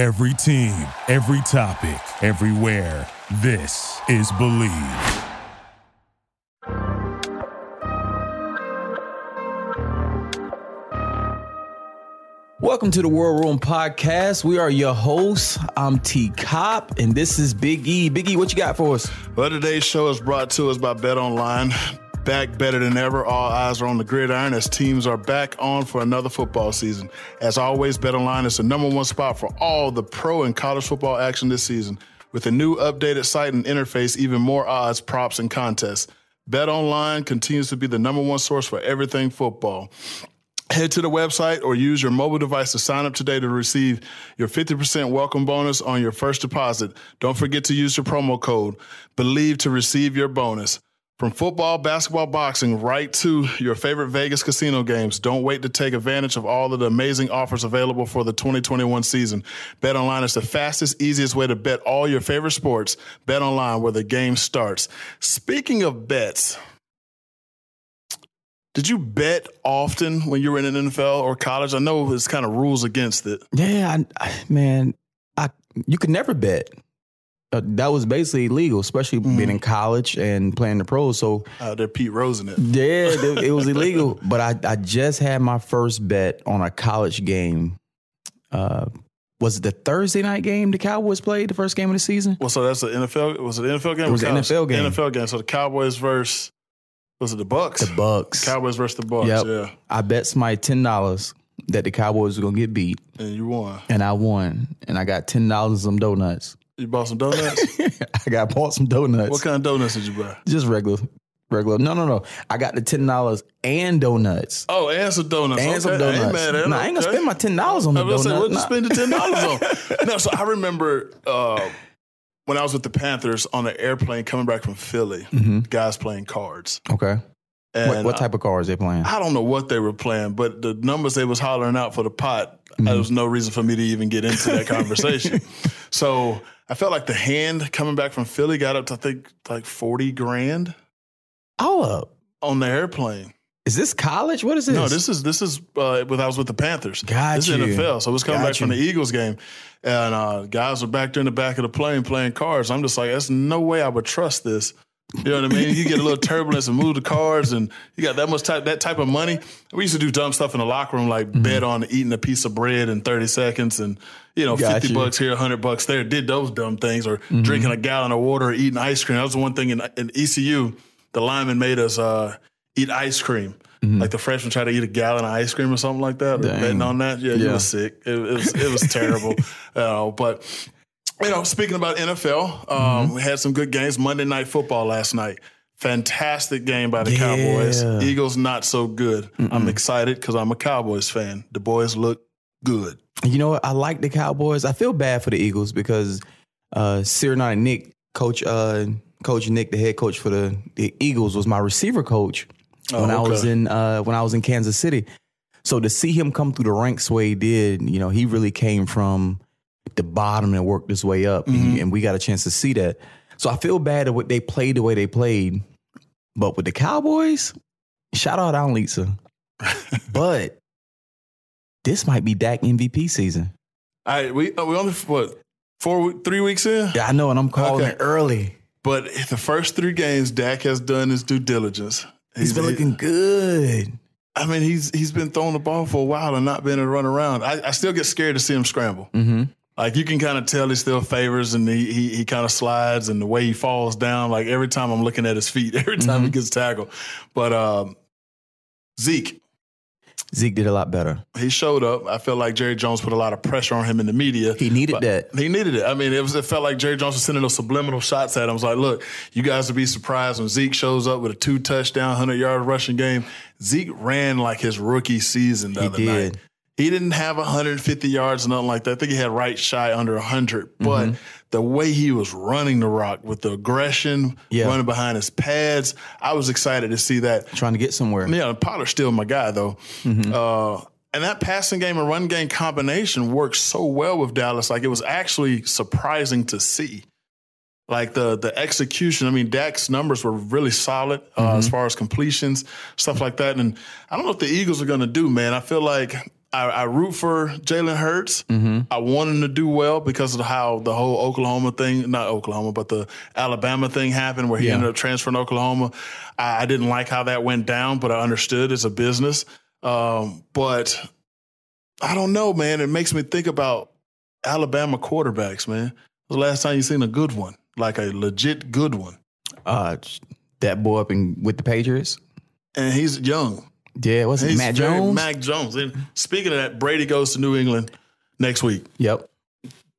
Every team, every topic, everywhere. This is Believe. Welcome to the War Room Podcast. We are your hosts. I'm T Cop, and this is Big E. Big E, what you got for us? Well, today's show is brought to us by Bet Online. Back better than ever. All eyes are on the gridiron as teams are back on for another football season. As always, BetOnline is the number one spot for all the pro and college football action this season. With a new updated site and interface, even more odds, props, and contests. BetOnline continues to be the number one source for everything football. Head to the website or use your mobile device to sign up today to receive your 50% welcome bonus on your first deposit. Don't forget to use your promo code BELIEVE to receive your bonus. From football, basketball, boxing, right to your favorite Vegas casino games, don't wait to take advantage of all of the amazing offers available for the 2021 season. Bet online is the fastest, easiest way to bet all your favorite sports. Bet online where the game starts. Speaking of bets, did you bet often when you were in the NFL or college? I know there's kind of rules against it. Yeah, I, man, I you could never bet. Uh, that was basically illegal, especially Mm-hmm. being in college and playing the pros. So Uh, they're Pete Rose in it. yeah, it, was illegal. But I, I just had my first bet on a college game. Uh, was it the Thursday night game the Cowboys played the first game of the season? Well, so that's the NFL. Was it the NFL game? It was an? NFL game. NFL game. So the Cowboys versus was it the Bucks? The Bucks. Cowboys versus the Bucks. Yep. Yeah, I bet somebody ten dollars that the Cowboys were gonna get beat, and you won. and I won, and I got ten dollars some donuts. You bought some donuts. I got bought some donuts. what kind of donuts did you buy? Just regular, regular. No, no, no. I got the ten dollars and donuts. Oh, and some donuts. And okay. some I donuts. ain't mad at Nah. I ain't gonna Okay. spend my ten dollars on the I donuts. say, what you spend the ten dollars on? no, so I remember uh, when I was with the Panthers on the airplane coming back from Philly. Guys playing cards. Okay. What, what type of cars they playing? I don't know what they were playing, but the numbers they was hollering out for the pot, Mm-hmm. there was no reason for me to even get into that conversation. so I felt like the hand coming back from Philly got up to I think like forty grand Hold up. on the airplane. Is this college? What is this? No, this is this is uh, when I was with the Panthers. Got this you. is NFL, so it was coming Got back from the Eagles game, and uh, guys were back there in the back of the plane playing cards. I'm just like, there's no way I would trust this. You know what I mean? You get a little turbulence and move the cards, and you got that much type that type of money. We used to do dumb stuff in the locker room, like bet on eating a piece of bread in 30 seconds, and you know, Mm-hmm. Got 50 you. Mm-hmm. bucks here, 100 bucks there. Did those dumb things, or drinking a gallon of water, or eating ice cream. That was the one thing in, in ECU. The lineman made us uh, eat ice cream. Like the freshman tried to eat a gallon of ice cream or something like that. Mm-hmm. Betting on that, yeah, you Yeah. was sick. It, it was it was terrible. Uh, but you know, speaking about NFL, um, Mm-hmm. we had some good games. Monday Night Football last night. Fantastic game by the Yeah. Cowboys. Eagles not so good. I'm excited because I'm a Cowboys fan. The boys look good. You know what? I like the Cowboys. I feel bad for the Eagles because uh Sirianni Nick, coach uh coach Nick, the head coach for the, the Eagles, was my receiver coach when I Oh, was in uh when I was in Kansas City. So to see him come through the ranks the way he did, you know, he really came from the bottom and worked his way up. Mm-hmm. And, we got a chance to see that. So I feel bad that what they played the way they played. But with the Cowboys, shout out Alan Lisa. but this might be Dak MVP season. All right, we uh, we only what four three weeks in, Yeah, I know, and I'm calling Okay. it early. but the first three games, Dak has done his due diligence. He's been looking good. I mean, he's he's been throwing the ball for a while and not been able to run around. I, I still get scared to see him scramble. Mm-hmm. Like you can kind of tell he still favors and he he, he kind of slides and the way he falls down. Like every time I'm looking at his feet, every time he Mhm. gets tackled. But um, Zeke, Zeke did a lot better. he showed up. I felt like Jerry Jones put a lot of pressure on him in the media. He needed that. He needed it. I mean, it was. It felt like Jerry Jones was sending those subliminal shots at him. I was like, look, you guys will be surprised when Zeke shows up with a two touchdown, hundred yard rushing game. Zeke ran like his rookie season the He other did. night. He didn't have 150 yards or nothing like that. I think he had right shy under 100. But Mm-hmm. the way he was running the rock with the aggression, Yeah. running behind his pads, I was excited to see that. Trying to get somewhere. Yeah, Pollard's still my guy though. Mm-hmm. Uh, and that passing game and run game combination works so well with Dallas. Like it was actually surprising to see. Like the the execution. I mean, Dak's numbers were really solid uh, Mm-hmm. as far as completions, stuff like that. And I don't know what the Eagles are going to do, man. I feel like I, I root for Jalen Hurts. Mm-hmm. I want him to do well because of how the whole Oklahoma thing, not Oklahoma, but the Alabama thing happened where he Yeah. ended up transferring to Oklahoma. I, I didn't like how that went down, but I understood it's a business. Um, but I don't know, man. It makes me think about Alabama quarterbacks, man. The last time you seen a good one, like a legit good one? Uh, that boy up in with the Patriots. And he's young. Yeah, what's it? He's Matt Jones. Mac Jones. And speaking of that, Brady goes to New England next week. yep.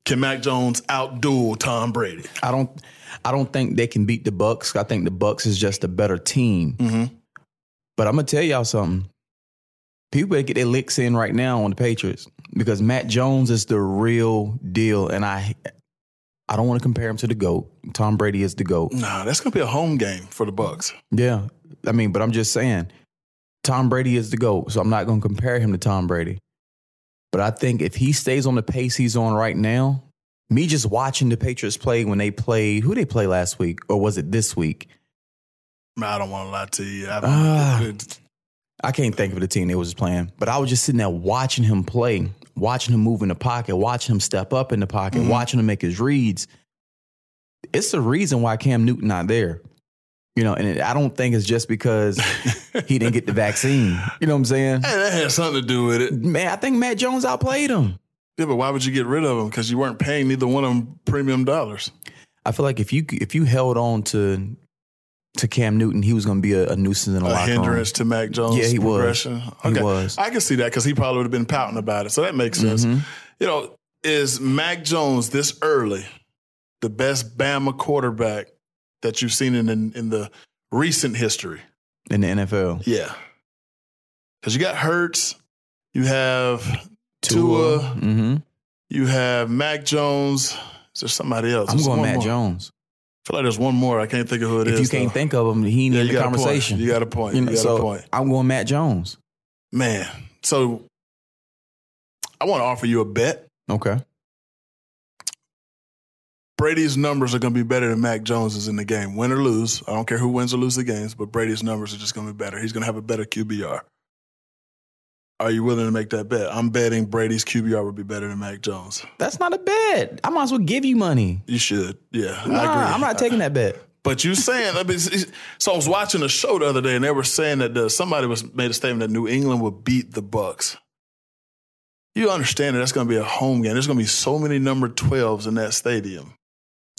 Can Mac Jones outduel Tom Brady? I don't. I don't think they can beat the Bucks. I think the Bucks is just a better team. Mm-hmm. But I'm gonna tell y'all something. People better get their licks in right now on the Patriots because Matt Jones is the real deal, and I, I don't want to compare him to the goat. Tom Brady is the goat. Nah, that's gonna be a home game for the Bucks. Yeah, I mean, but I'm just saying, Tom Brady is the GOAT, so I'm not going to compare him to Tom Brady. But I think if he stays on the pace he's on right now, me just watching the Patriots play when they played, who they play last week, or was it this week? I don't want to lie to you. I, don't, Ah. I can't think of the team they was playing, but I was just sitting there watching him play, watching him move in the pocket, watching him step up in the pocket, Mhm. watching him make his reads. It's the reason why Cam Newton not there. You know, and it, I don't think it's just because he didn't get the vaccine. You know what I'm saying? Hey, that had something to do with it. Man, I think Matt Jones outplayed him. Yeah, but why would you get rid of him? Because you weren't paying neither one of them premium dollars. I feel like if you if you held on to to Cam Newton, he was going to be a, a nuisance in the A locker hindrance to Mac Jones' Yeah, he was. progression. He was. I can see that because he probably would have been pouting about it. So that makes sense. Mhm. You know, is Mac Jones this early the best Bama quarterback that you've seen in in, in the recent history? in the NFL. Yeah. Because you got Hurts, you have Tua. Tua, hmm you have Mac Jones. Is there somebody else? I'm There's going more. Jones. I feel like there's one more. I can't think of who it is. if you can't though. think of him, he ain't yeah, in the conversation. You got a point. You You, know, got so a point. I'm going Matt Jones. Man, so I want to offer you a bet. Okay. Brady's numbers are going to be better than Mac Jones's in the game, win or lose. I don't care who wins or loses the games, but Brady's numbers are just going to be better. He's going to have a better QBR. Are you willing to make that bet? I'm betting Brady's QBR would be better than Mac Jones. That's not a bet. I might as well give you money. You should. Yeah, Nah, I agree. I'm not taking that bet. But you saying, I mean, so I was watching a show the other day, and they were saying that the, somebody was made a statement that New England would beat the Bucks. You understand that that's going to be a home game. There's going to be so many number 12s in that stadium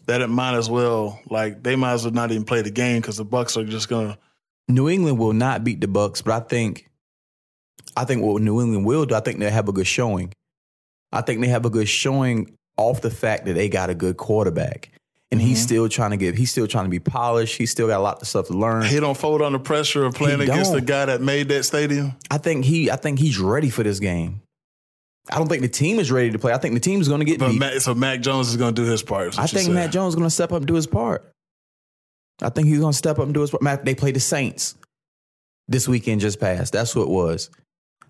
that it might as well, like, they might as well not even play the game because the Bucks are just going to. New England will not beat the Bucks, but I think I think what New England will do, I think they have a good showing. I think they have a good showing off the fact that they got a good quarterback. And he's Mhm. still trying to get he's still trying to be polished. He's still got a lot of stuff to learn. He don't fold under pressure of playing He against the guy that made that stadium. I think he I think he's ready for this game. I don't think the team is ready to play. I think the team is going to get But beat. Mac, so Mac Jones is going to do his part. I think. Matt Jones is going to step up and do his part. I think he's going to step up and do his part. Matt, they played the Saints this weekend just passed. That's who it was.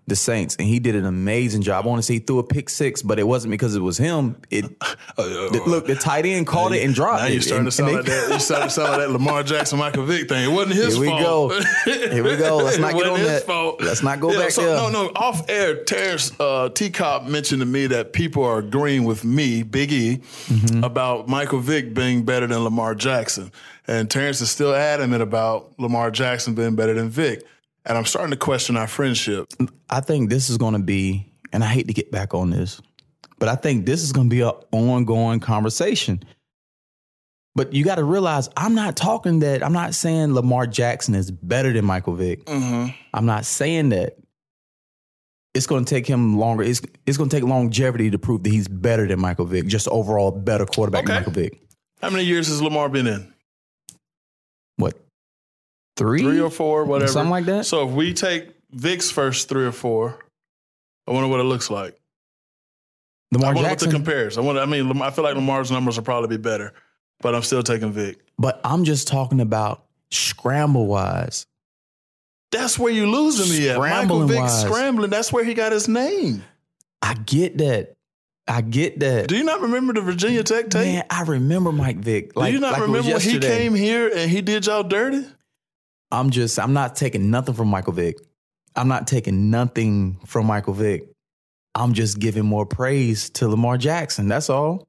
The Saints. And he did an amazing job. I want to say he threw a pick six, but it wasn't because it was him. It the- look, the tight end caught it and dropped Now it. you're starting And- to sound and like they- that. You're starting to sound like that Lamar Jackson, Michael Vick thing. It wasn't his Here we fault. go. Here we go. Let's not get wasn't on his that. fault. Let's not go Yeah, back so, there. No, no. Off air, Terrence uh, T. Cop mentioned to me that people are agreeing with me, Big E, Mm-hmm. about Michael Vick being better than Lamar Jackson. And Terrence is still adamant about Lamar Jackson being better than Vick. And I'm starting to question our friendship. I think this is going to be, and I hate to get back on this, but I think this is going to be an ongoing conversation. But you got to realize, I'm not talking that, I'm not saying Lamar Jackson is better than Michael Vick. Mm-hmm. I'm not saying that. It's going to take him longer. It's, it's going to take longevity to prove that he's better than Michael Vick, just overall better quarterback than Michael Vick. How many years has Lamar been in? What? Three? Three or four, whatever. Something like that? So if we take Vick's first three or four, I wonder what it looks like. I Lamar wonder Jackson. what the compares. I wonder. I mean, I feel like Lamar's numbers will probably be better, but I'm still taking Vic. but I'm just talking about scramble wise. That's where you losing me at. Michael Vick wise. scrambling. That's where he got his name. I get that. I get that. Do you not remember the Virginia Tech tape? Man, I remember Mike Vick. Like, Do you not like remember when he came here and he did y'all dirty? I'm just, I'm not taking nothing from Michael Vick. I'm not taking nothing from Michael Vick. I'm just giving more praise to Lamar Jackson. That's all.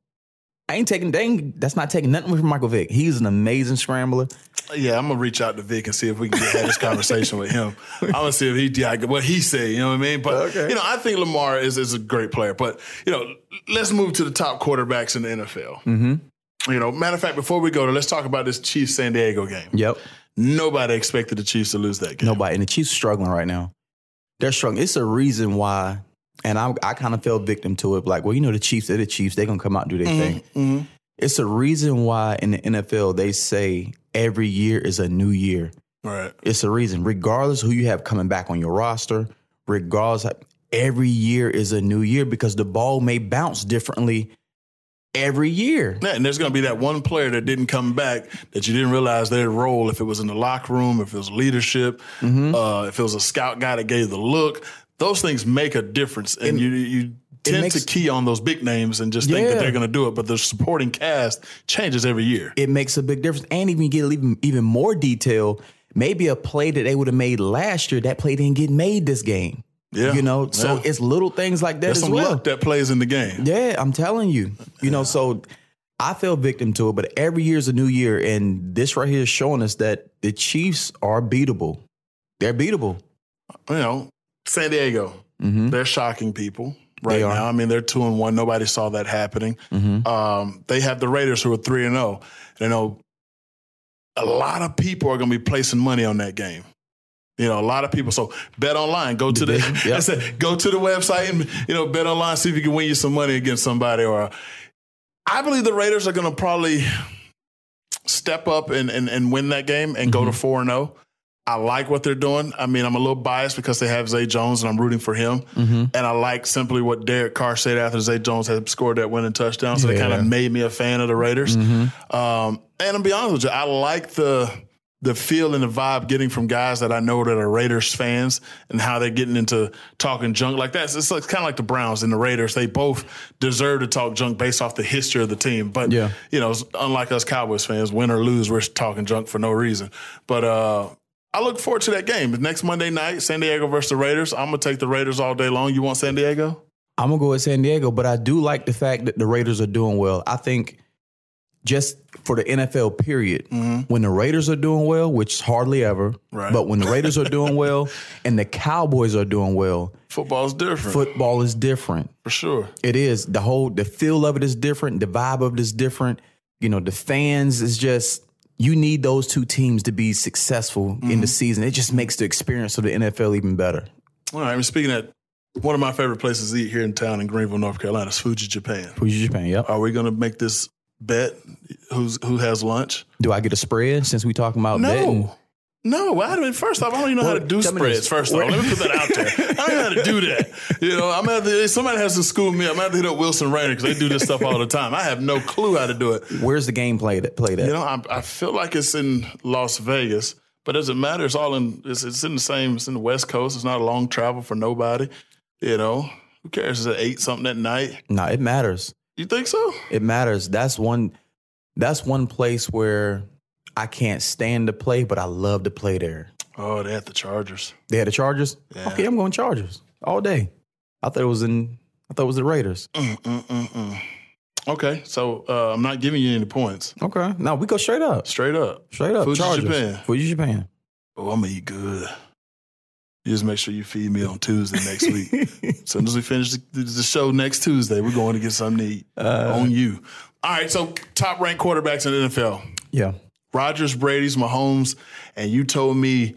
I ain't taking dang. That's not taking nothing from Michael Vick. He's an amazing scrambler. Yeah, I'm gonna reach out to Vick and see if we can have this conversation with him. I'm gonna see if he yeah, what he say. You know what I mean? But Okay. you know, I think Lamar is is a great player. But you know, let's move to the top quarterbacks in the NFL. Mm-hmm. You know, matter of fact, before we go there, let's talk about this Chiefs San Diego game. Yep. Nobody expected the Chiefs to lose that game. Nobody. And the Chiefs are struggling right now. They're struggling. It's a reason why. And I, I kind of fell victim to it. Like, well, you know, the Chiefs, they're the Chiefs. They're going to come out and do their thing. Mhm. It's a reason why in the NFL, they say every year is a new year. Right. It's a reason, regardless who you have coming back on your roster, regardless, every year is a new year because the ball may bounce differently every year. Yeah, and there's going to be that one player that didn't come back that you didn't realize their role. If it was in the locker room, if it was leadership, Mm-hmm. uh, if it was a scout guy that gave the look, those things make a difference. And you you tend makes- to key on those big names and just think that they're going to do it. But the supporting cast changes every year. It makes a big difference. And even get even, even more detail, maybe a play that they would have made last year, that play didn't get made this game. Yeah. You know, so Yeah. it's little things like that There's as some well. luck that plays in the game. Yeah, I'm telling you. You know, so I fell victim to it, but every year is a new year. And this right here is showing us that the Chiefs are beatable. They're beatable. You know, San Diego, Mm-hmm. they're shocking people right now. I mean, they're two and one. Nobody saw that happening. Mm-hmm. Um, they have the Raiders who are three and zero. You know, a lot of people are going to be placing money on that game. You know, a lot of people. So bet online. Go to the yep. I said, go to the website and you know bet online. See if you can win you some money against somebody. Or I believe the Raiders are going to probably step up and, and and win that game and go to four and zero. I like what they're doing. I mean, I'm a little biased because they have Zay Jones and I'm rooting for him. Mm-hmm. And I like simply what Derek Carr said after Zay Jones had scored that winning touchdown. So they kind of made me a fan of the Raiders. Mm-hmm. Um, and I'll be honest with you, I like the the feel and the vibe getting from guys that I know that are Raiders fans and how they're getting into talking junk like that. It's, like, kind of like the Browns and the Raiders. They both deserve to talk junk based off the history of the team. But Yeah. you know, unlike us Cowboys fans, win or lose, we're talking junk for no reason. But uh, I look forward to that game. Next Monday night, San Diego versus the Raiders. I'm gonna take the Raiders all day long. You want San Diego? I'm gonna go with San Diego, but I do like the fact that the Raiders are doing well. I think just for the NFL period, mm-hmm. when the Raiders are doing well, which is hardly ever, Right. but when the Raiders are doing well and the Cowboys are doing well, football is different football is different. for sure. It is the whole the feel of it is different, the vibe of it is different. You know, the fans is just you need those two teams to be successful in the mm-hmm. season. It just makes the experience of the NFL even better. All right. I mean, speaking of one of my favorite places to eat here in town in Greenville, North Carolina, is Fuji Japan. Fuji Japan, yep. Are we gonna make this bet? Who's who has lunch? Do I get a spread since we talking about betting? No. No, I mean, first off, I don't even know how to do spreads. this. First off, let me put that out there. I don't know how to do that. You know, I'm at the, somebody has to school me. I'm at to hit up Wilson Rainer because they do this stuff all the time. I have no clue how to do it. Where's the game played at? Played at? You know, I, I feel like it's in Las Vegas, but doesn't matter. It's all in. It's, it's in the same. It's in the West Coast. It's not a long travel for nobody. You know, who cares? It's at eight something at night. no, it matters. You think so? It matters. That's one. That's one place where I can't stand to play, but I love to play there. Oh, they had the Chargers. They had the Chargers. Yeah. Okay, I'm going Chargers all day. I thought it was in. I thought it was the Raiders. Mm, mm, mm, mm. Okay, so uh, I'm not giving you any points. Okay, now we go straight up. Straight up. Straight up. Fuji Chargers. Japan. Fuji Japan. Oh, I'm gonna eat good. You just make sure you feed me on Tuesday next week. as soon as we finish the, the show next Tuesday, we're going to get something to eat Uh, on you. All right, so top ranked quarterbacks in the NFL. yeah. Rodgers, Brady's, Mahomes, and you told me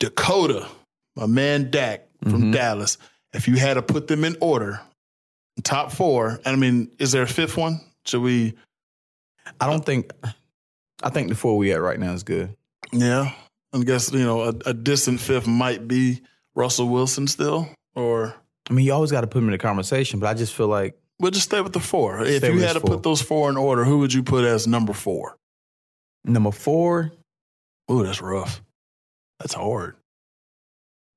Dakota, my man Dak from Mhm. Dallas. If you had to put them in order, top four, and I mean, is there a fifth one? Should we? I don't think. I think the four we at right now is good. Yeah, I guess you know a, a distant fifth might be Russell Wilson still, or I mean, you always got to put him in the conversation, but I just feel like we'll just stay with the four. If you had to four. put those four in order, who would you put as number four? number four, Ooh, that's rough. That's hard.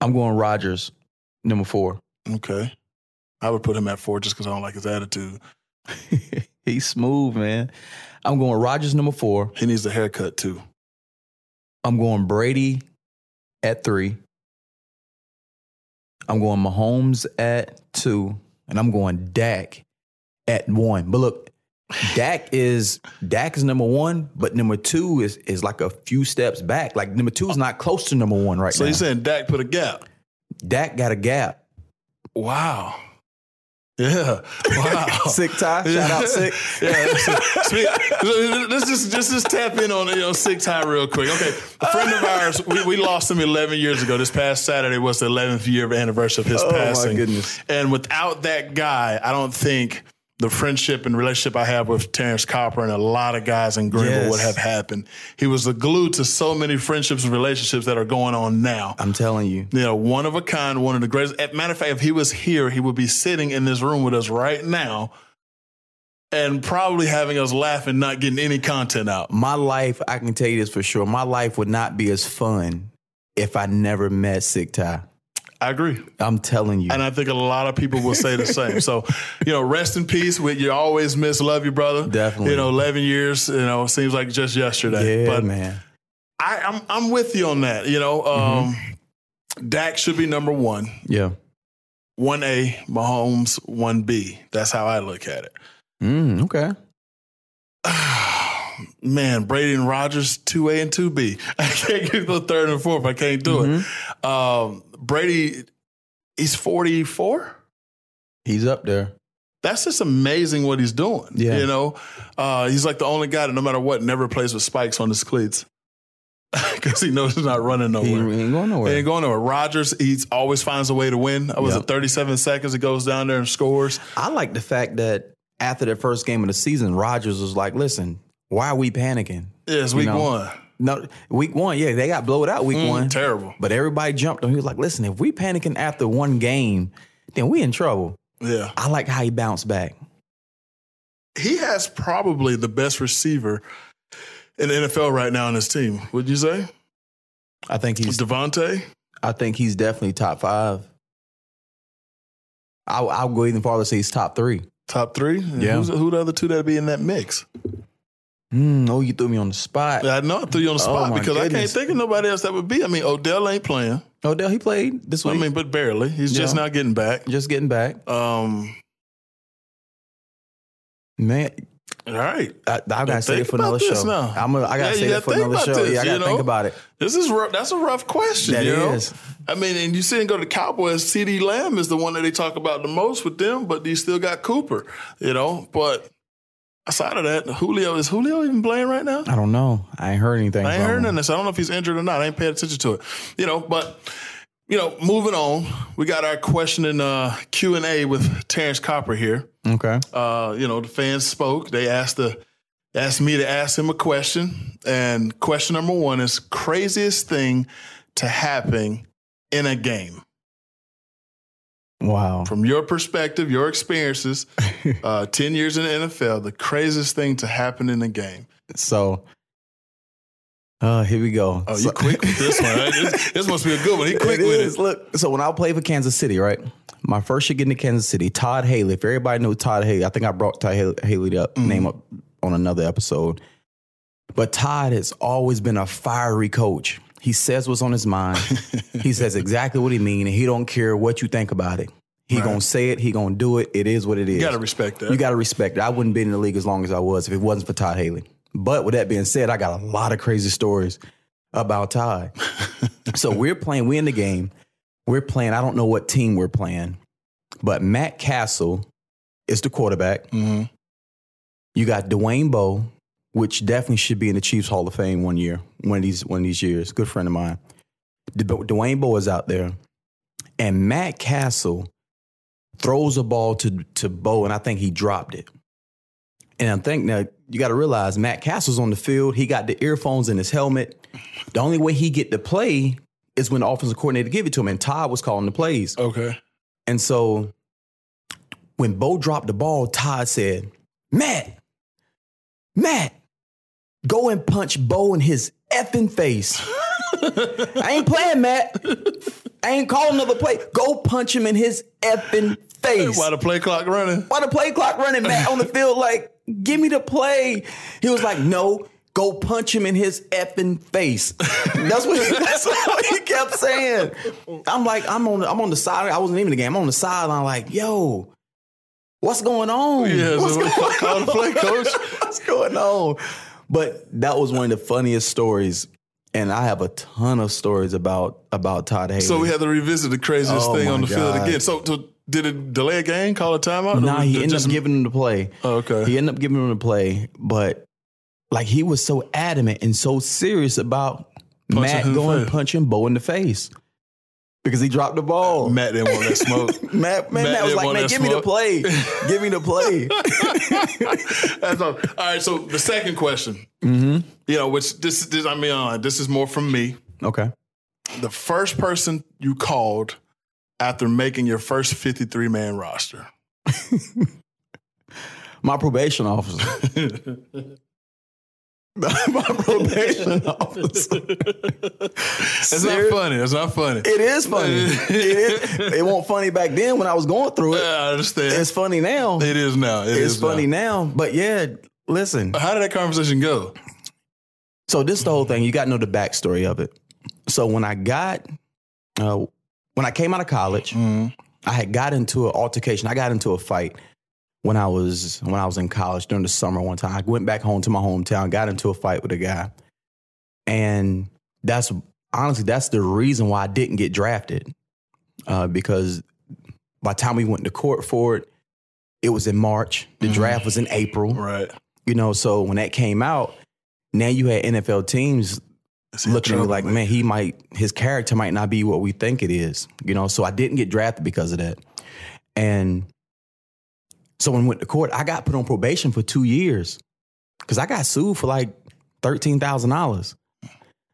I'm going Rodgers. Number four. Okay, I would put him at four just because I don't like his attitude. He's smooth, man. I'm going Rodgers number four. He needs a haircut too. I'm going Brady at three. I'm going Mahomes at two, and I'm going Dak at one. But look, Dak is Dak is number one, but number two is is like a few steps back. Like number two is not close to number one right So now. So you're saying Dak put a gap? Dak got a gap. Wow. Yeah. Wow. Sick tie. Shout out sick. Yeah. Let's just just just tap in on you know sick tie real quick. Okay, a friend of ours, we, we lost him 11 years ago. This past Saturday was the 11th year anniversary of his Oh, my passing. goodness. And without that guy, I don't think the friendship and relationship I have with Terrence Copper and a lot of guys in Greenville Yes. would have happened. He was the glue to so many friendships and relationships that are going on now. I'm telling you. You know, one of a kind, one of the greatest. As a matter of fact, if he was here, he would be sitting in this room with us right now and probably having us laughing, not getting any content out. My life, I can tell you this for sure. My life would not be as fun if I never met Sick Tie. I agree. I'm telling you. And I think a lot of people will say the same. So, you know, rest in peace. With you always miss, love you, brother. Definitely. You know, eleven years. You know, seems like just yesterday. yeah, but man. I, I'm I'm with you on that. You know, um, Dak should be number one. Yeah. One A, Mahomes. One B. That's how I look at it. Mm, okay. Man, Brady and Rodgers, two A and two B. I can't get the third and fourth. I can't do Mm-hmm. it. Um, Brady, he's forty four. He's up there. That's just amazing what he's doing. Yeah. you know, uh, he's like the only guy that no matter what never plays with spikes on his cleats because he knows he's not running He nowhere. ain't going He nowhere. ain't going nowhere. Rodgers, he's always finds a way to win. I was Yep. at 37 seconds. He goes down there and scores. I like the fact that after the first game of the season, Rodgers was like, listen, why are we panicking? Yeah, it's week know, one. No, week one, yeah, they got blowed out week Mm, one. terrible. But everybody jumped on. He was like, listen, if we panicking after one game, then we in trouble. Yeah. I like how he bounced back. He has probably the best receiver in the NFL right now on his team. Would you say? I think he's Davante? I think he's definitely top five. I'll, I'll go even farther say he's top three. Top three? Yeah. Who's, who the other two that'd be in that mix? Mm, oh, you threw me on the spot. I know I threw you on the Oh, spot my because I can't think of nobody else that would be. I mean, Odell ain't playing. Odell, he played this I week. mean, but barely. He's just now getting back. just getting back. Um, Man, all right. I, I gotta say it for another show. now. I'm a, I gotta Yeah, say gotta for another show. this, yeah, I gotta think about it. This is rough. That's a rough question. That you know? is. I mean, and you see, and go to the Cowboys. CeeDee Lamb is the one that they talk about the most with them, but you still got Cooper. You know, but aside of that, Julio is Julio even playing right now? I don't know. I ain't heard anything. I ain't heard of this. I don't know if he's injured or not. I ain't paying attention to it. You know, but you know, moving on, we got our question and uh, Q and A with Terrence Copper here. Okay. Uh, you know, the fans spoke. They asked the asked me to ask him a question, and question number one is craziest thing to happen in a game Wow. from your perspective, your experiences. uh, Ten years in the NFL, the craziest thing to happen in a game. So, uh, here we go. Oh, you quick with this one? Right? This, this must be a good one. He quick It with is. it. Look, so when I played for Kansas City, right? My first year getting to Kansas City, Todd Haley. If everybody knows Todd Haley, I think I brought Todd Haley, Haley up Mm-hmm. name up on another episode. But Todd has always been a fiery coach. He says what's on his mind. he says exactly what he means, and he don't care what you think about it. He Right. gonna say it. He gonna do it. It is what it is. You got to respect that. You got to respect it. I wouldn't be in the league as long as I was if it wasn't for Todd Haley. But with that being said, I got a lot of crazy stories about Todd. so we're playing, we're in the game. We're playing, I don't know what team we're playing, but Matt Cassel is the quarterback. hmm You got Dwayne Bowe, which definitely should be in the Chiefs Hall of Fame one year, one of these, one of these years. Good friend of mine. D- Dwayne Bowe is out there, and Matt Cassel throws a ball to to Bowe, and I think he dropped it. And I think now you got to realize Matt Cassel's on the field. He got the earphones in his helmet. The only way he get to play is when the offensive coordinator give it to him, and Todd was calling the plays. Okay. And so when Bowe dropped the ball, Todd said, Matt, Matt, go and punch Bowe in his effing face. I ain't playing, Matt. I ain't calling another play. Go punch him in his effing face. Why the play clock running? Why the play clock running, Matt, on the field? Like, give me the play. He was like, no, Go punch him in his effing face. That's what that's what he kept saying. I'm like, I'm on I'm on the side. I wasn't even in the game. I'm on the sideline, like, yo, what's going on? Yeah, what's so going call the play, coach. what's going on? But that was one of the funniest stories. And I have a ton of stories about about Todd Haley. So we had to revisit the craziest Oh thing on the field again. So, to, did it delay a game? Call a timeout? Nah, he ended just- up giving him the play. Oh, okay. He ended up giving him the play, but like he was so adamant and so serious about Punching Matt who in the going punching Bowe in the face because he dropped the ball. Matt didn't want that smoke. Matt, man, Matt Matt was like, man, give me the play. give me the play. That's all. All right. So the second question, mm-hmm. you know, which this, this I mean, uh, this is more from me. Okay. The first person you called after making your first 53 man roster. My probation officer. My probation officer. It's Serious? not funny. It's not funny. It is funny. it, is, it wasn't funny back then when I was going through it. Yeah, I understand. It's funny now. it is now. It it's is funny now. now. But yeah, listen. How did that conversation go? So this is the whole thing. You got to know the backstory of it. So when I got, uh, when I came out of college, Mm. I had got into an altercation. I got into a fight when I was when I was in college during the summer. One time, I went back home to my hometown, got into a fight with a guy, and that's honestly that's the reason why I didn't get drafted. Uh, because by the time we went to court for it, it was in March. The Mhm. draft was in April. Right. You know, so when that came out, now you had NFL teams Is he in looking at me like, man, he might, his character might not be what we think it is. You know, so I didn't get drafted because of that. And so when I went to court, I got put on probation for two years because I got sued for like $13,000.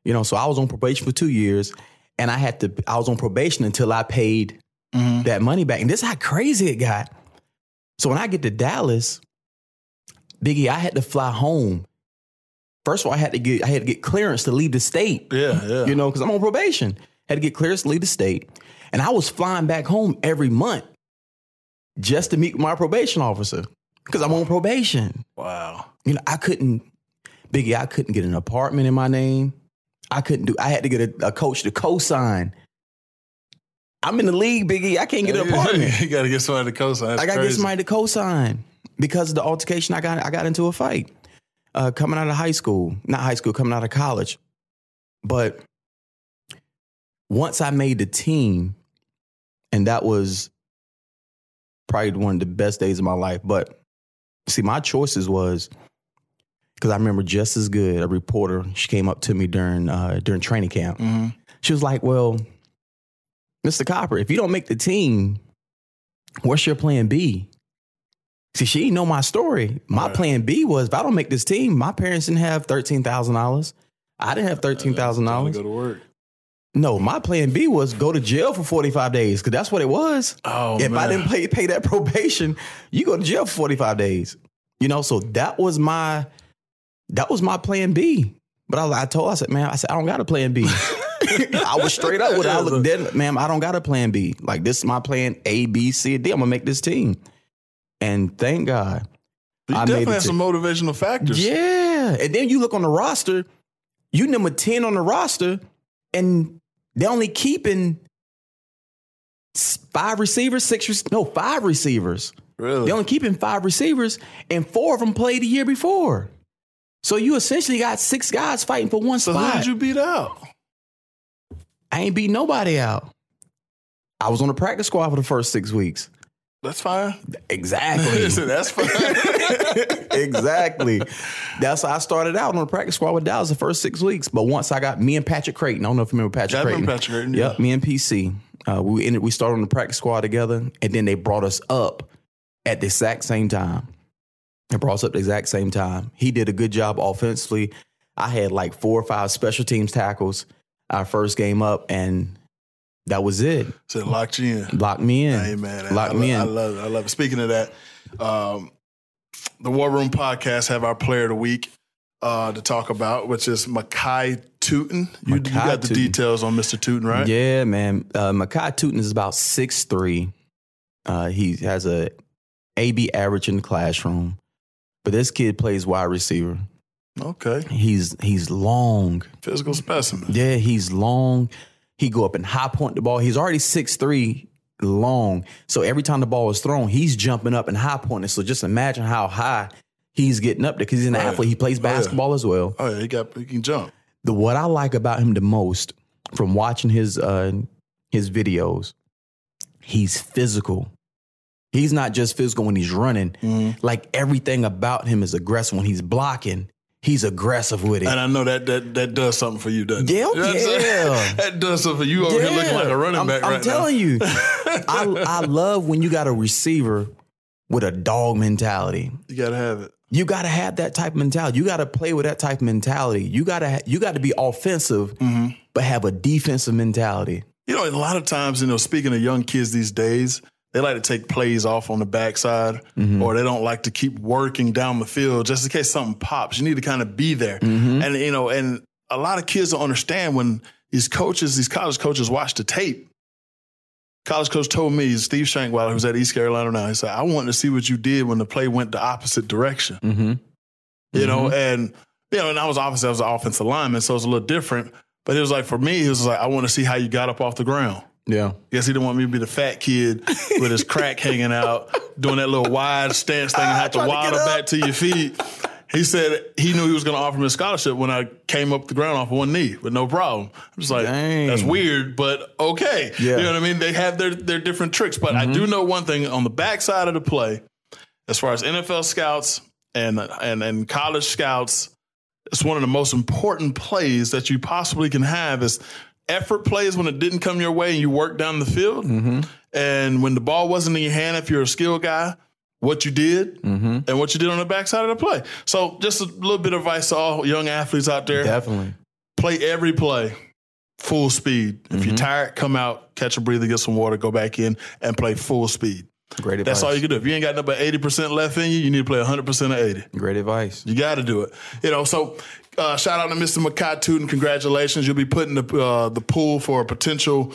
You know, so I was on probation for two years and I had to, I was on probation until I paid Mhm. that money back. And this is how crazy it got. So when I get to Dallas, Biggie, I had to fly home. First of all, I had to get I had to get clearance to leave the state. Yeah, yeah. You know, because I'm on probation. Had to get clearance to leave the state. And I was flying back home every month just to meet my probation officer. Because I'm on probation. wow. You know, I couldn't, Biggie, I couldn't get an apartment in my name. I couldn't do, I had to get a, a coach to co-sign. I'm in the league, Biggie. I can't get an apartment. you got to get somebody to co-sign. I got to get somebody to co-sign because of the altercation I got. I got into a fight uh, coming out of high school, not high school, coming out of college. But once I made the team, and that was probably one of the best days of my life. But see, my choices was because I remember just as good a reporter. She came up to me during uh, during training camp. Mhm. She was like, "Well, Mr. Copper, if you don't make the team, what's your plan B?" See, she didn't know my story. My Right. plan B was if I don't make this team, my parents didn't have thirteen thousand dollars. I didn't have thirteen thousand dollars. Go to work. No, my plan B was go to jail for forty five days because that's what it was. Oh, if I didn't pay pay that probation, you go to jail for forty five days. You know, so that was my that was my plan B. But I, I told I said, man, I said I don't got a plan B. I was straight up with it. I looked dead, ma'am. I don't got a plan B. Like this is my plan A, B, C, D. I'm gonna make this team. And thank God. You I definitely it have some motivational factors. Yeah. And then you look on the roster, you number 10 on the roster, and they're only keeping five receivers, six, no, five receivers. Really? They're only keeping five receivers, and four of them played the year before. So you essentially got six guys fighting for one spot. so who did you beat out? I ain't beat nobody out. I was on the practice squad for the first six weeks. That's fine. Exactly. That's fine. exactly. That's how I started out on the practice squad with Dallas the first six weeks. But once I got me and Patrick Crayton, I don't know if you remember Patrick Yeah, I Crayton. Patrick Crayton, yeah. Yep, me and PC. Uh, we ended, we started on the practice squad together, and then they brought us up at the exact same time. They brought us up at the exact same time. He did a good job offensively. I had like four or five special teams tackles our first game up, and that was it. so it locked you in. Locked me in. Hey man, Locked I, me in. I love it. I love it. Speaking of that, um, the War Room podcast have our player of the week uh, to talk about, which is Makai Tootin. You, you got the Tootin. details on Mr. Tootin, right? Yeah, man. Uh, Makai Tootin is about six three. Uh, he has a AB average in the classroom, but this kid plays wide receiver. Okay. He's he's long. Physical specimen. Yeah, he's long. He go up and high point the ball. He's already six three long. So every time the ball is thrown, he's jumping up and high pointing. So just imagine how high he's getting up there because he's an Right. athlete. He plays Oh, yeah. basketball as well. Oh yeah, he got he can jump. The what I like about him the most from watching his uh his videos, he's physical. He's not just physical when he's running. Mm-hmm. Like everything about him is aggressive. When he's blocking, he's aggressive with it. And I know that that that does something for you, doesn't it? Yeah, You know what I'm saying? yeah. that does something for you over here looking like a running I'm, back I'm right telling now. you, I I love when you got a receiver with a dog mentality. You gotta have it. You got to have that type of mentality. You got to play with that type of mentality. You got to ha- you got to be offensive, Mm-hmm. but have a defensive mentality. You know, a lot of times, you know, speaking of young kids these days, they like to take plays off on the backside, Mm-hmm. or they don't like to keep working down the field just in case something pops. You need to kind of be there, Mm-hmm. and you know, and a lot of kids don't understand when these coaches, these college coaches, watch the tape. College coach told me, Steve Shankweiler, who's at East Carolina now, he said, "I wanted to see what you did when the play went the opposite direction." Mm-hmm. you know, and you know, and I was obviously I was an offensive lineman, so it's a little different. But it was like for me, it was like I want to see how you got up off the ground. Yeah. Guess he didn't want me to be the fat kid with his crack hanging out, doing that little wide stance thing and have to Trying to get waddle back to your feet. He said he knew he was going to offer me a scholarship when I came up the ground off one knee with no problem. I'm just like, Dang. that's weird, but okay. Yeah. Mm-hmm. You know what I mean? They have their, their different tricks. But I do know one thing on the backside of the play, as far as NFL scouts and, and, and college scouts, it's one of the most important plays that you possibly can have is effort plays when it didn't come your way and you work down the field. Mm-hmm. And when the ball wasn't in your hand, if you're a skill guy, what you did mm-hmm. and what you did on the backside of the play. So just a little bit of advice to all young athletes out there. Definitely. Play every play full speed. If you're mm-hmm. tired, come out, catch a breather, get some water, go back in and play full speed. Great advice. That's all you can do. If you ain't got nothing but 80% left in you, you need to play 100% of 80. Great advice. You got to do it. You know, so uh, shout out to Mr. Makai Tootin. Congratulations. You'll be putting the, uh, the pool for a potential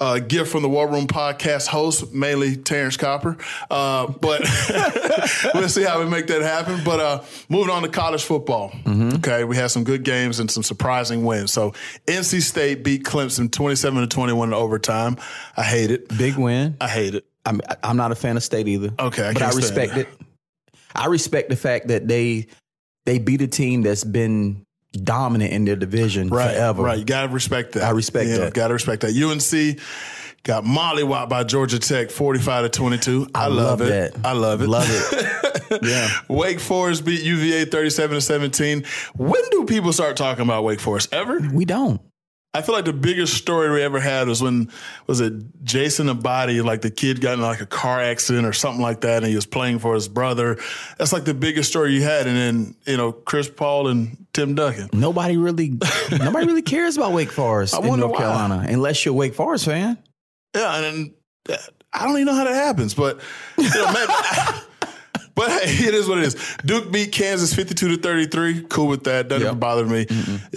uh, gift from the War Room podcast host, mainly Terrence Copper. Uh, but we'll see how we make that happen. But uh, moving on to college football. Okay, we had some good games and some surprising wins. So NC State beat Clemson 27 to 21 in overtime. I hate it. Big win. I hate it. I'm I'm not a fan of state either. Okay, I but I respect it. it. I respect the fact that they they beat a team that's been dominant in their division Right, forever. right. You gotta respect that. I respect yeah, that. Gotta respect that. UNC got mollywopped by Georgia Tech, forty-five to twenty-two. I, I love, love it. that. I love it. Love it. yeah. Wake Forest beat UVA thirty-seven to seventeen. When do people start talking about Wake Forest? Ever? We don't. I feel like the biggest story we ever had was when was it Jason Abadi, like the kid got in like a car accident or something like that, and he was playing for his brother. That's like the biggest story you had, and then you know Chris Paul and Tim Duncan. Nobody really nobody really cares about Wake Forest I in North why. Carolina unless you're a Wake Forest fan. Yeah, and then, I don't even know how that happens, but you know. But hey, it is what it is. Duke beat Kansas 52 to 33. Cool with that. Doesn't Yep. bother me.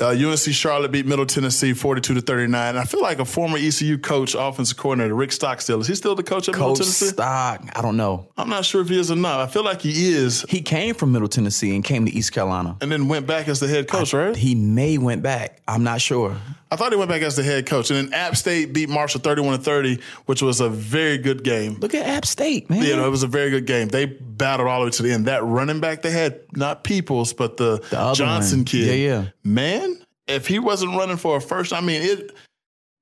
Uh, UNC Charlotte beat Middle Tennessee 42 to 39. I feel like a former ECU coach, offensive coordinator, Rick Stockstill, is he still the coach at Middle Coach Tennessee? Stock. I don't know. I'm not sure if he is or not. I feel like he is, He came from Middle Tennessee and came to East Carolina. and then went back as the head coach, right? He may went back. I'm not sure. I thought he went back as the head coach. And then App State beat Marshall 31 to 30, which was a very good game. Look at App State, man. You know, it was a very good game. They battled all the way to the end. That running back they had, not Peoples, but the, other Johnson one. kid. Yeah, yeah. Man, if he wasn't running for a first, I mean, it.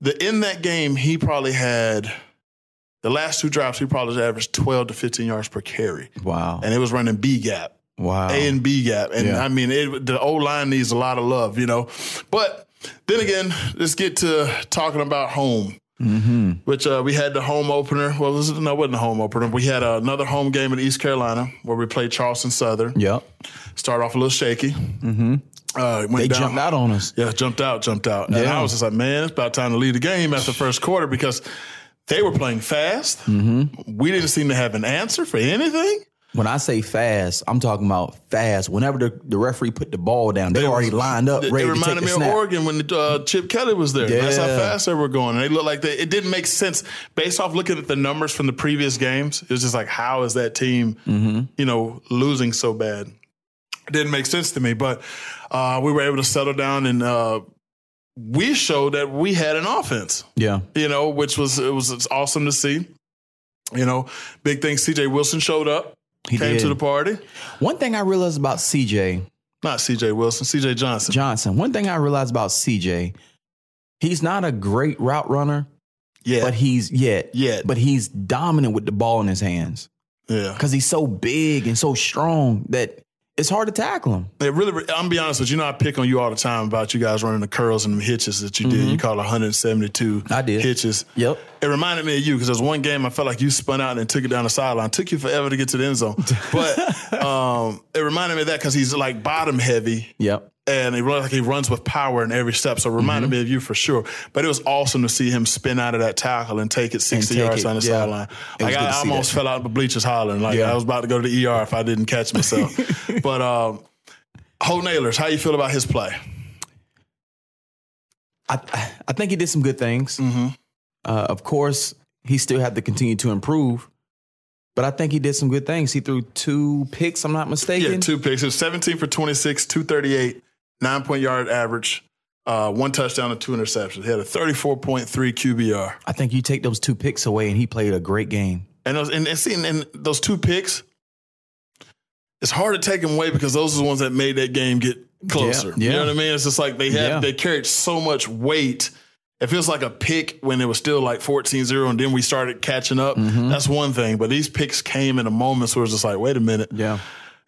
The in that game, he probably had the last two drops. He probably averaged twelve to fifteen yards per carry, wow. and it was running B gap. wow. A and B gap. And Yeah. I mean, it, the O line needs a lot of love, you know. But then again, let's get to talking about home. Mm-hmm. Which uh, we had the home opener. Well, this is, no, it wasn't the home opener. We had another home game in East Carolina where we played Charleston Southern. Yep. Started off a little shaky. Mm-hmm. Uh, went They down. jumped out on us. Yeah, jumped out, jumped out. And Yeah. I was just like, man, it's about time to lead the game after the first quarter because they were playing fast. Mm-hmm. We didn't seem to have an answer for anything. When I say fast, I'm talking about fast. Whenever the, the referee put the ball down, they, already lined up, It, ready it to take the snap. reminded me of Oregon when uh, Chip Kelly was there. That's how fast they were going. And they looked like they, it didn't make sense based off looking at the numbers from the previous games. It was just like, how is that team, Mm-hmm. you know, losing so bad? It didn't make sense to me, but uh, we were able to settle down and uh, we showed that we had an offense. Yeah. You know, which was it was it's awesome to see. You know, big thing. C.J. Wilson showed up, He came did. to the party. One thing I realized about CJ Not C.J. Wilson, C.J. Johnson. Johnson, one thing I realized about CJ, he's not a great route runner, yeah, but he's yet, Yeah. but he's dominant with the ball in his hands yeah. because he's so big and so strong that it's hard to tackle him. It really, I'm gonna be honest with you. You know, I pick on you all the time about you guys running the curls and the hitches that you did. You called 172 Mm-hmm. I did. hitches. Yep. It reminded me of you because there was one game I felt like you spun out and took it down the sideline. Took you forever to get to the end zone, but um, it reminded me of that because he's like bottom heavy Yep. And he runs like he runs with power in every step. So it reminded Mm-hmm. me of you for sure. But it was awesome to see him spin out of that tackle and take it 60 take yards it, on the yeah. sideline. Like good I almost that. fell out of the bleachers hollering. Like Yeah. I was about to go to the ER if I didn't catch myself. but um, Holton Ahlers, how you feel about his play? I I think he did some good things. Mm-hmm. Uh, of course, he still had to continue to improve, but I think he did some good things. He threw two picks. I'm not mistaken. Yeah, two picks. It was 17 for 26, 238, nine point yard average, uh, one touchdown and two interceptions. He had a 34.3 QBR. I think you take those two picks away, and he played a great game. And those and, and seeing and those two picks, it's hard to take them away because those are the ones that made that game get closer. Yeah, You know what I mean? It's just like they had Yeah. they carried so much weight. It feels like a pick when it was still like 14-0 and then we started catching up. Mm-hmm. That's one thing. But these picks came in a moment where it's just like, wait a minute. Yeah.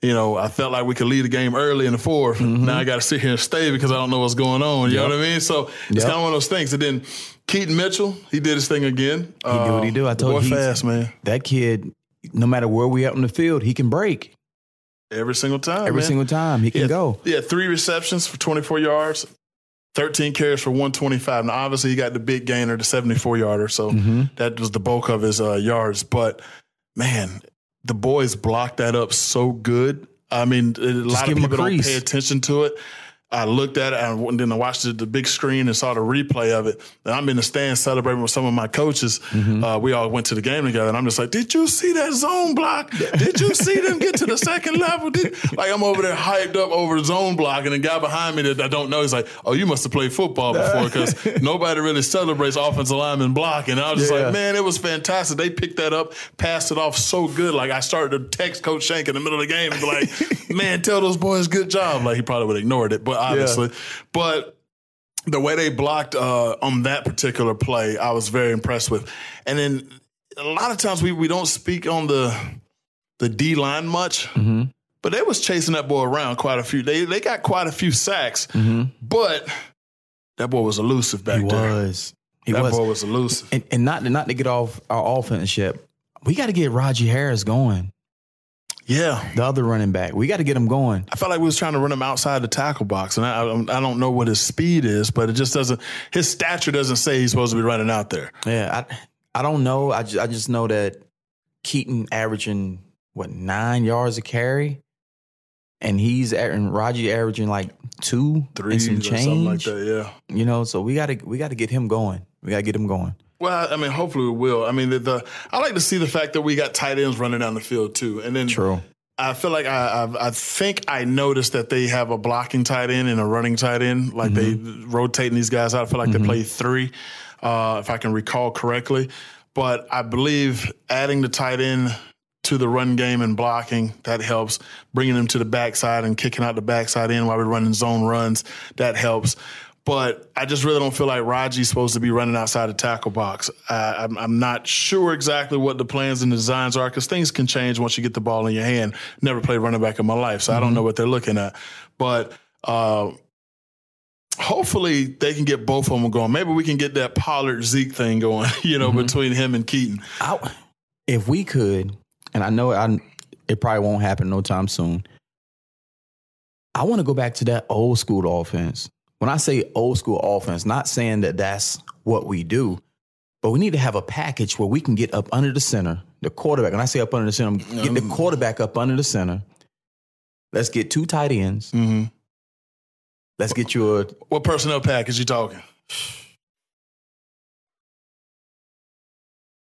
You know, I felt like we could lead the game early in the 4th Now I got to sit here and stay because I don't know what's going on. You know Mm-hmm. What I mean? So it's Yep. kind of one of those things. And then Keaton Mitchell, he did his thing again. He did what he do. I told you fast, man. That kid, no matter where we at on the field, he can break Every single time. every man. single time. He can yeah, go. Yeah, three receptions for 24 yards, 13 carries for 125. Now, obviously, he got the big gainer, the 74 yarder. So Mm-hmm. that was the bulk of his uh, yards. But man, the boys blocked that up so good. I mean, a lot of people don't pay attention to it. I looked at it and then I watched the, the big screen and saw the replay of it. And I'm in the stands celebrating with some of my coaches. Mm-hmm. Uh, we all went to the game together, and I'm just like, "Did you see that zone block? Did you see them get to the second level? Did, like I'm over there hyped up over zone block, and the guy behind me that I don't know is like, "Oh, you must have played football before because nobody really celebrates offensive lineman block. And I was just Yeah. like, "Man, it was fantastic. They picked that up, passed it off so good. Like I started to text Coach Shank in the middle of the game and be like, "Man, tell those boys good job." Like he probably would have ignored it, but obviously, but the way they blocked uh, on that particular play, I was very impressed with. And then a lot of times we, we don't speak on the the D line much, Mm-hmm. but they was chasing that boy around quite a few. They they got quite a few sacks, but that boy was elusive back He there. was. He that was. boy was elusive. And, and not to, not to get off our offense yet, we got to get Rahjai Harris going. Yeah. The other running back, we got to get him going. I felt like we was trying to run him outside the tackle box, and I, I I don't know what his speed is, but it just doesn't. His stature doesn't say he's supposed to be running out there. Yeah, I I don't know. I just, I just know that Keaton averaging what nine yards a carry, and he's and Rahjai averaging like two Three and some something like change. that. Yeah. You know, so we got to we got to get him going. We got to get him going. Well, I mean, hopefully we will. I mean, the, the I like to see the fact that we got tight ends running down the field too, and then True. I feel like I, I I think I noticed that they have a blocking tight end and a running tight end. Like they rotating these guys out. I feel like they play three, uh, if I can recall correctly. But I believe adding the tight end to the run game and blocking that helps. Bringing them to the backside and kicking out the backside in while we're running zone runs that helps. But I just really don't feel like Rahjai's supposed to be running outside the tackle box. Uh, I'm, I'm not sure exactly what the plans and designs are because things can change once you get the ball in your hand. Never played running back in my life, so I don't know what they're looking at. But uh, hopefully they can get both of them going. Maybe we can get that Pollard Zeke thing going, you know, between him and Keaton. I, if we could, and I know I, it probably won't happen no time soon. I want to go back to that old school offense. When I say old school offense, not saying that that's what we do, but we need to have a package where we can get up under the center, the quarterback. When I say up under the center, I'm get the quarterback up under the center. Let's get two tight ends. Mm-hmm. Let's get you a What personnel package you talking?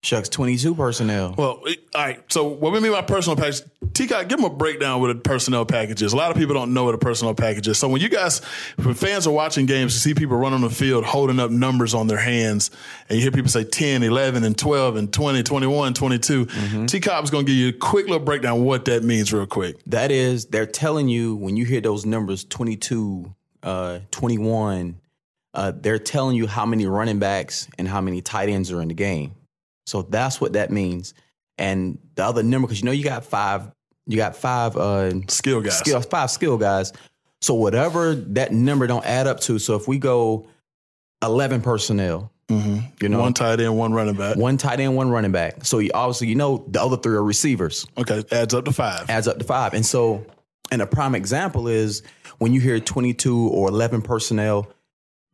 Shucks, 22 personnel. Well, all right. So what we mean by personal package, T-Cop, give them a breakdown what a personnel package is. A lot of people don't know what a personnel package is. So when you guys, when fans are watching games, you see people running on the field holding up numbers on their hands, and you hear people say 10, 11, and 12, and 20, 21, 22. Mm-hmm. T-Cop's going to give you a quick little breakdown what that means real quick. That is, they're telling you when you hear those numbers 22, uh, 21, uh, they're telling you how many running backs and how many tight ends are in the game. So that's what that means. And the other number, because you know you got five, you got five uh, skill guys, skill, five skill guys. So whatever that number don't add up to. So if we go eleven personnel, mm-hmm. you know, one tight end, one running back, one tight end, one running back. So you, obviously you know the other three are receivers. Okay, adds up to five. Adds up to five. And so, and a prime example is when you hear twenty two or eleven personnel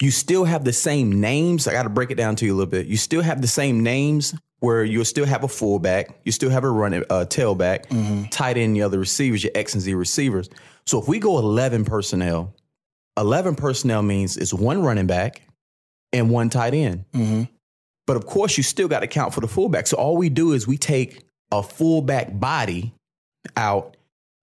you still have the same names. I got to break it down to you a little bit. You still have the same names where you'll still have a fullback, you still have a running uh, tailback, mm-hmm. tight end, the other receivers, your X and Z receivers. So if we go 11 personnel, 11 personnel means it's one running back and one tight end. Mm-hmm. But of course, you still got to count for the fullback. So all we do is we take a fullback body out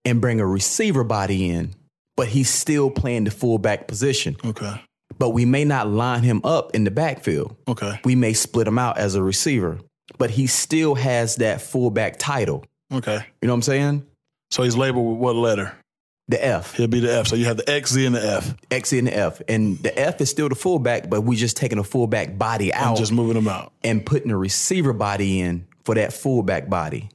and bring a receiver body in, but he's still playing the fullback position. Okay but we may not line him up in the backfield. Okay. We may split him out as a receiver, but he still has that fullback title. Okay. You know what I'm saying? So he's labeled with what letter? The F. He'll be the F. So you have the X, Z, and the F. X, Z, and the F. And the F is still the fullback, but we're just taking a fullback body out. And just moving him out. And putting a receiver body in for that fullback body.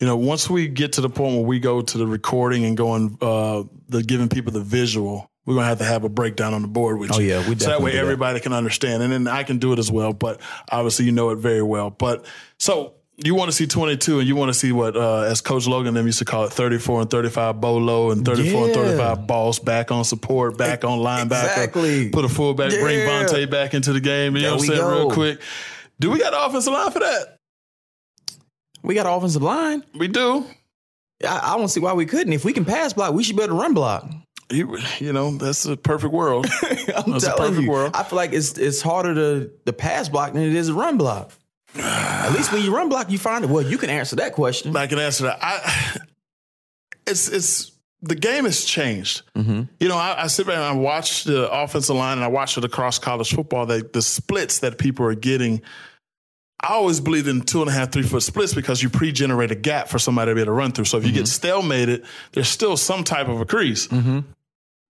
You know, once we get to the point where we go to the recording and going, uh, the giving people the visual, we're gonna have to have a breakdown on the board with oh, you. Yeah, we so that way everybody that. can understand, and then I can do it as well. But obviously, you know it very well. But so you want to see 22, and you want to see what, uh, as Coach Logan them used to call it, 34 and 35 bolo, and 34 yeah. and 35 balls back on support, back on linebacker, exactly. put a fullback, yeah. bring Vonta back into the game. You there know what I'm saying? Go. Real quick, do we got an offensive line for that? We got an offensive line. We do. I, I don't see why we couldn't. If we can pass block, we should be able to run block. You, you know, that's a perfect world. I'm that's telling a perfect you, world. I feel like it's it's harder to the pass block than it is to run block. At least when you run block, you find it. Well, you can answer that question. I can answer that. I, it's it's the game has changed. Mm-hmm. You know, I, I, sit back and I watch the offensive line and I watch it across college football. That the splits that people are getting. I always believe in two and a half, three foot splits because you pre-generate a gap for somebody to be able to run through. So if you mm-hmm. get stalemated, there's still some type of a crease. Mm-hmm.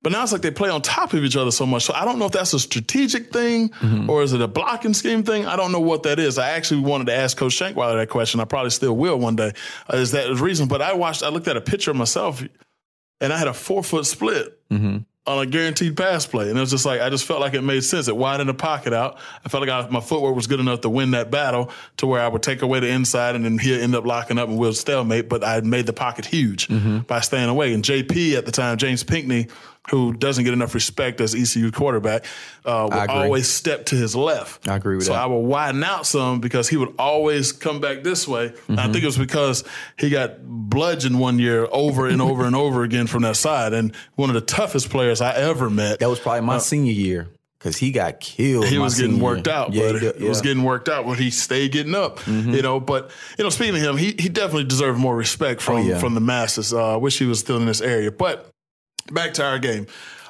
But now it's like they play on top of each other so much. So I don't know if that's a strategic thing mm-hmm. or is it a blocking scheme thing. I don't know what that is. I actually wanted to ask Coach Shankweiler that question. I probably still will one day. Uh, is that the reason? But I watched, I looked at a picture of myself and I had a four foot split. On a guaranteed pass play. And it was just like, I just felt like it made sense. It widened the pocket out. I felt like I, my footwork was good enough to win that battle to where I would take away the inside and then he'd end up locking up and we'll stalemate. But I made the pocket huge mm-hmm. by staying away. And JP at the time, James Pinkney, who doesn't get enough respect as ECU quarterback, uh, would always step to his left. I agree with so that. So I would widen out some because he would always come back this way. Mm-hmm. I think it was because he got bludgeoned one year over and over and over again from that side. And one of the toughest players I ever met. That was probably my uh, senior year because he got killed. He was getting worked year. out, yeah, but it yeah. was getting worked out, but he stayed getting up. Mm-hmm. You know, but you know, speaking of him, he he definitely deserved more respect from oh, yeah. from the masses. Uh, I uh, wish he was still in this area, but back to our game.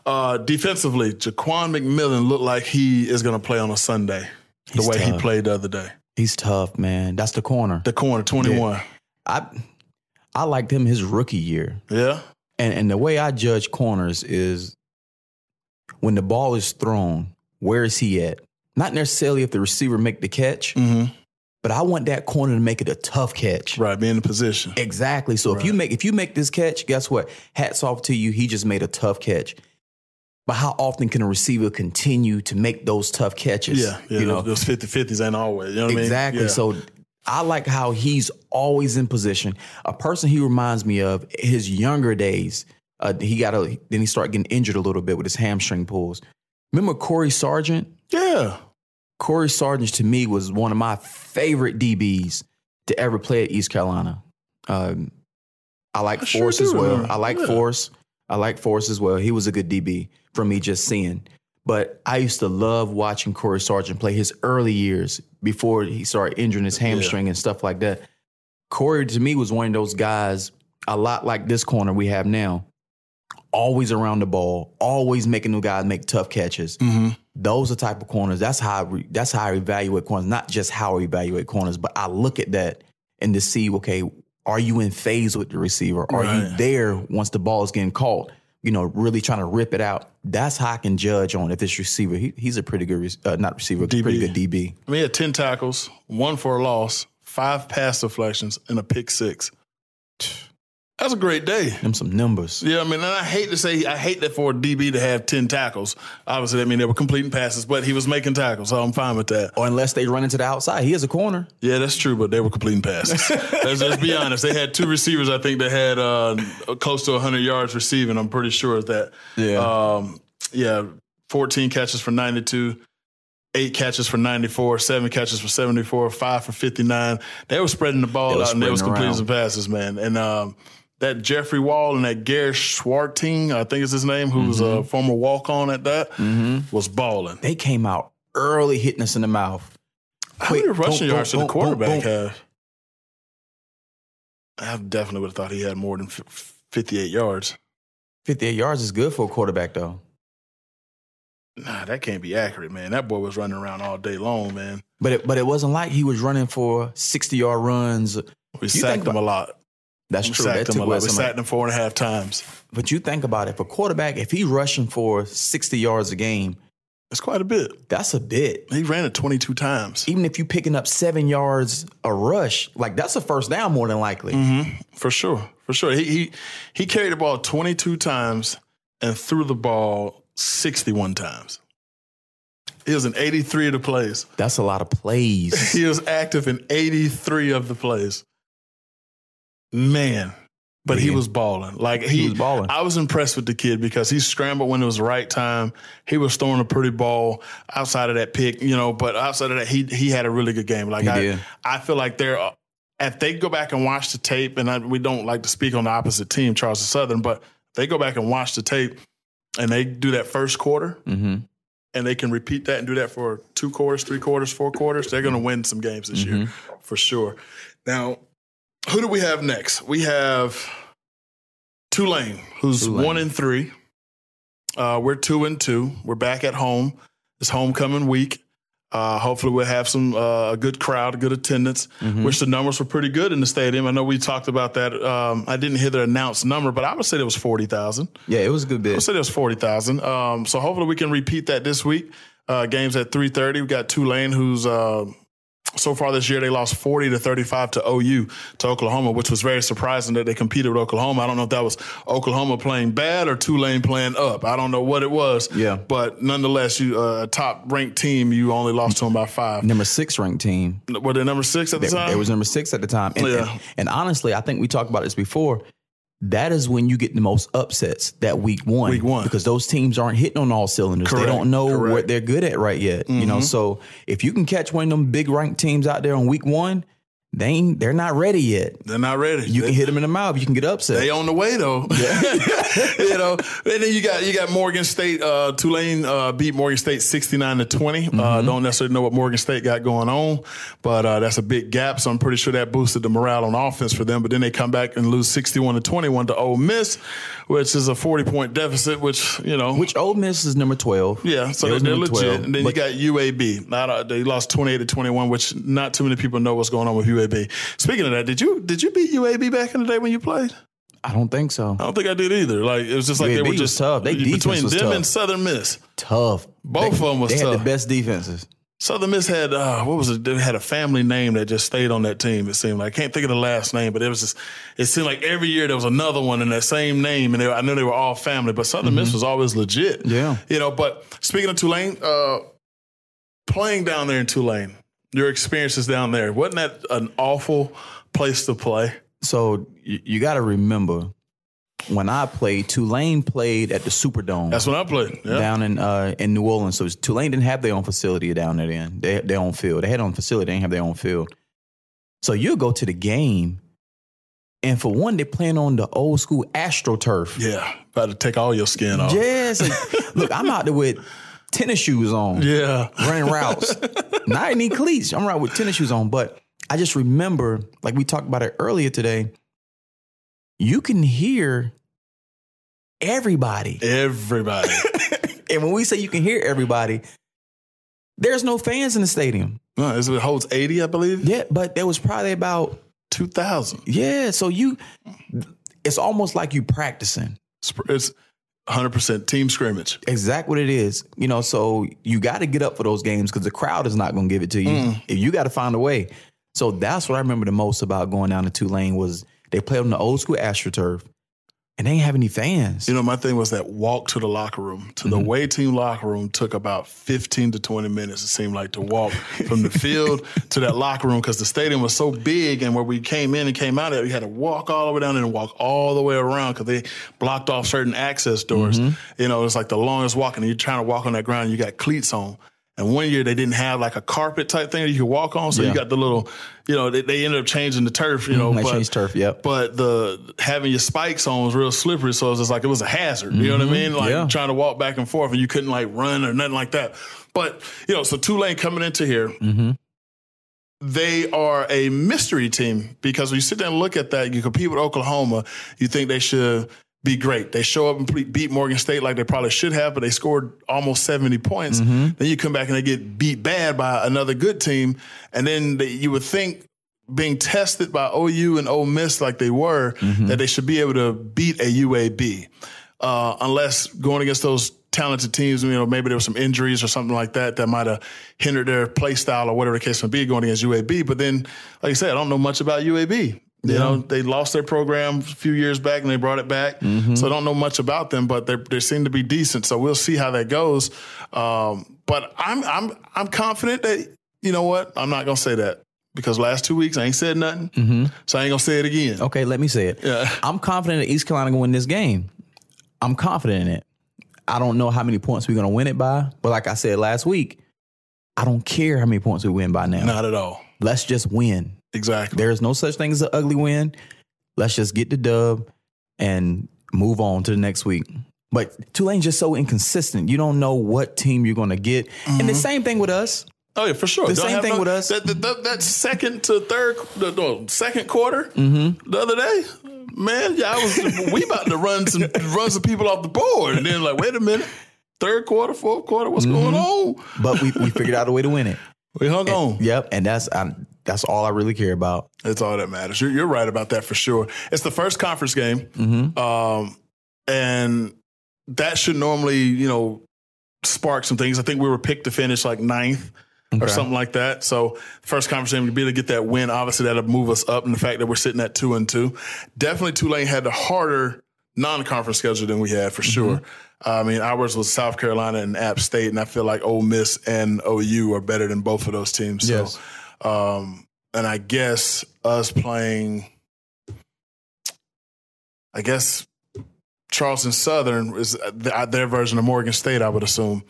Uh, defensively, Jaquan McMillian looked like he is going to play on a Sunday He's the way tough. he played the other day. He's tough, man. That's the corner. The corner, 21. Yeah. I I liked him his rookie year. Yeah. And and the way I judge corners is when the ball is thrown, where is he at? Not necessarily if the receiver make the catch, mm-hmm. But I want that corner to make it a tough catch. Right, be in the position. Exactly. So right. if you make if you make this catch, guess what? Hats off to you. He just made a tough catch. But how often can a receiver continue to make those tough catches? Yeah, yeah you know, those 50 50s ain't always. You know what exactly. I mean? exactly So I like how he's always in position. A person he reminds me of his younger days. Uh, he got a then he started getting injured a little bit with his hamstring pulls. Remember Corey Sargent? Yeah. Corey Sargent to me was one of my favorite DBs to ever play at East Carolina. Um, I like I Force sure as well. I like yeah. Force. I like Force as well. He was a good DB for me just seeing. But I used to love watching Corey Sargent play his early years before he started injuring his hamstring and stuff like that. Corey to me was one of those guys, a lot like this corner we have now. Always around the ball, always making the guys make tough catches. Those are type of corners. That's how I re, that's how I evaluate corners. Not just how I evaluate corners, but I look at that and to see, okay, are you in phase with the receiver? Are you there once the ball is getting caught? You know, really trying to rip it out. That's how I can judge on if this receiver. He, he's a pretty good, uh, not receiver, pretty good DB. I mean, he had 10 tackles, one for a loss, five pass deflections, and a pick six. That's a great day. Them some numbers. Yeah, I mean, and I hate to say, I hate that for a DB to have 10 tackles. Obviously, I mean, they were completing passes, but he was making tackles, so I'm fine with that. Or unless they run into the outside, he is a corner. Yeah, that's true, but they were completing passes. let's, let's be honest. They had two receivers, I think, that had uh, close to 100 yards receiving. I'm pretty sure of that. Yeah. Um, yeah, 14 catches for 92, eight catches for 94, seven catches for 74, five for 59. They were spreading the ball out and they was completing some passes, man. And um, that Jeffrey Wall and that Gary Schwarting, I think is his name, who was Mm-hmm. a former walk on at that, was balling. They came out early, hitting us in the mouth. How many Quick, rushing boom, yards boom, did the quarterback boom. have? I definitely would have thought he had more than f- 58 yards. 58 yards is good for a quarterback, though. Nah, that can't be accurate, man. That boy was running around all day long, man. But it, but it wasn't like he was running for 60 yard runs. We You sacked him a lot. That's We true. That sacked him a away lot. We sacked him four and a half times. But you think about it, for quarterback, if he's rushing for 60 yards a game, that's quite a bit. that's a bit. He ran it 22 times. Even if you're picking up seven yards a rush, like that's a first down more than likely. Mm-hmm. For sure. For sure. He, he he carried the ball 22 times and threw the ball 61 times. He was in 83 of the plays. That's a lot of plays. He was active in 83 of the plays. Man. But he was balling. Like he, He was balling. I was impressed with the kid because he scrambled when it was the right time. He was throwing a pretty ball outside of that pick, you know, but outside of that, he he had a really good game. Like He I, did. I feel like they're if they go back and watch the tape, and I, we don't like to speak on the opposite team, Charleston Southern, but if they go back and watch the tape and they do that first quarter hmm and they can repeat that and do that for two quarters, three quarters, four quarters, they're going to win some games this year for sure. Now, who do we have next? We have Tulane, who's Tulane. one and three. Uh, we're two and two. We're back at home. It's homecoming week. Uh, hopefully, we'll have some uh, a good crowd, a good attendance. Which the numbers were pretty good in the stadium. I know we talked about that. Um, I didn't hear the announced number, but I would say it was forty thousand. Yeah, it was a good bit. I bit. said it was forty thousand. Um, so hopefully we can repeat that this week. Uh, games at three thirty. We got Tulane, who's uh, so far this year they lost forty to thirty five to OU to Oklahoma, which was very surprising that they competed with Oklahoma. I don't know if that was Oklahoma playing bad or Tulane playing up. I don't know what it was. Yeah. but nonetheless, you uh, a top ranked team. You only lost to them by five. Number six ranked team. Were they number six at the They, time? they was number six at the time. And, Yeah. and, and honestly, I think we talked about this before. That is when you get the most upsets that week one. Week one. Because those teams aren't hitting on all cylinders. Correct, They don't know correct. Mm-hmm. what they're good at right yet. You know, so if you can catch one of them big ranked teams out there on week one, they ain't, they're not ready yet. They're not ready. You They- can hit them in the mouth. You can get upset. They on the way though. you know, and then you got you got Morgan State. Uh, Tulane uh, beat Morgan State sixty nine to 20 Uh, don't necessarily know what Morgan State got going on, but uh, that's a big gap. So I'm pretty sure that boosted the morale on offense for them. But then they come back and lose sixty one to twenty one to Ole Miss, which is a forty point deficit. Which you know, Which Ole Miss is number twelve. yeah, so they're, they're legit. 12, and then you got UAB. Not, uh, they lost twenty eight to twenty one, which not too many people know what's going on with UAB. Speaking of that, did you did you beat UAB back in the day when you played? I don't think so. I don't think I did either. Like it was just like they were just tough. They between them tough. and Southern Miss. Tough. Both They- of 'em was They had tough. the best defenses. Southern Miss had uh, what was it? They had a family name that just stayed on that team. It seemed like I can't think of the last name, but it was just. It seemed like every year there was another one in that same name, and they, I knew they were all family. But Southern Miss was always legit. Mm-hmm. Yeah. you know. But speaking of Tulane, uh, playing down there in Tulane, your experiences down there wasn't that an awful place to play? So you, you got to remember when I played, Tulane played at the Superdome That's when I played. Yeah. down in uh, in New Orleans. So Tulane didn't have their own facility down there. Then they had their own field. They had their own facility. They didn't have their own field. So you go to the game, and for one, they're playing on the old school AstroTurf. Yeah, about to take all your skin off. Yeah, so, look, I'm out there with tennis shoes on, Yeah. running routes. Not need cleats. I'm right with tennis shoes on, but I just remember, like we talked about it earlier today. You can hear everybody, Everybody. and when we say you can hear everybody, there's no fans in the stadium. no, it holds 80, I believe. Yeah, but there was probably about 2,000. yeah. So you, it's almost like you practicing. It's 100% team scrimmage. Exactly what it is. You know, so you got to get up for those games because the crowd is not going to give it to you. Mm. If you got to find a way. So that's what I remember the most about going down to Tulane was they played on the old school AstroTurf, and they ain't have any fans. You know, my thing was that walk to the locker room, to the mm-hmm. away team locker room, took about 15 to 20 minutes, it seemed like, to walk from the field to that locker room because the stadium was so big. And where we came in and came out, of it, we had to walk all the way down and walk all the way around because they blocked off certain access doors. Mm-hmm. You know, it's like the longest walk, and you're trying to walk on that ground, you got cleats on. And one year they didn't have like a carpet type thing that you could walk on. So Yeah. you got the little, you know, they, they ended up changing the turf, you know. They but- changed turf, yep. but the having your spikes on was real slippery, so it was just like it was a hazard. You know what I mean? Like Mm-hmm. Yeah. trying to walk back and forth, and you couldn't like run or nothing like that. But you know, so Tulane coming into here, Mm-hmm. they are a mystery team because when you sit there and look at that, you compete with Oklahoma, you think they should be great. They show up and beat Morgan State like they probably should have, but they scored almost 70 points. Mm-hmm. Then you come back and they get beat bad by another good team. And then they, you would think being tested by OU and Ole Miss like they were, Mm-hmm. that they should be able to beat a UAB. Uh, unless going against those talented teams, you know, maybe there were some injuries or something like that that might have hindered their play style or whatever the case may be going against UAB. But then, like I said, I don't know much about UAB. You know, they lost their program a few years back and they brought it back. So I don't know much about them, but they they seem to be decent. So we'll see how that goes. Um, but I'm I'm I'm confident that you know what I'm not gonna say that because last two weeks I ain't said nothing, so I ain't gonna say it again. Okay, let me say it. Yeah. I'm confident that East Carolina gonna win this game. I'm confident in it. I don't know how many points we're gonna win it by, but like I said last week, I don't care how many points we win by now. Not at all. Let's just win. Exactly. There is no such thing as an ugly win. Let's just get the dub and move on to the next week. But Tulane's just so inconsistent. You don't know what team you're gonna get. And the same thing with us. Oh yeah, for sure. The Don't same thing with us. That, that, that, second to third, the, the second quarter, Mm-hmm. the other day, man, yeah, I was we about to run some run some people off the board, and then like, wait a minute, third quarter, fourth quarter, what's Mm-hmm. going on? But we, we figured out a way to win it. We hung on. Yep. And that's I, that's all I really care about. That's all that matters. You're, you're right about that for sure. It's the first conference game, Mm-hmm. um, and that should normally, you know, spark some things. I think we were picked to finish like ninth or something like that. So first conference game to be able to get that win, obviously that'll move us up. And the fact that we're sitting at two and two, definitely Tulane had the harder non-conference schedule than we had for sure. I mean, ours was South Carolina and App State, and I feel like Ole Miss and OU are better than both of those teams. So, Yes. Um, and I guess us playing, I guess Charleston Southern is their version of Morgan State, I would assume.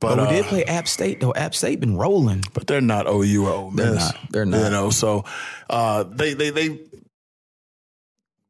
But, But we did uh, play App State though. App State been rolling. but they're not OU or Ole Miss. They're not. They're not. You know, so uh, they they they.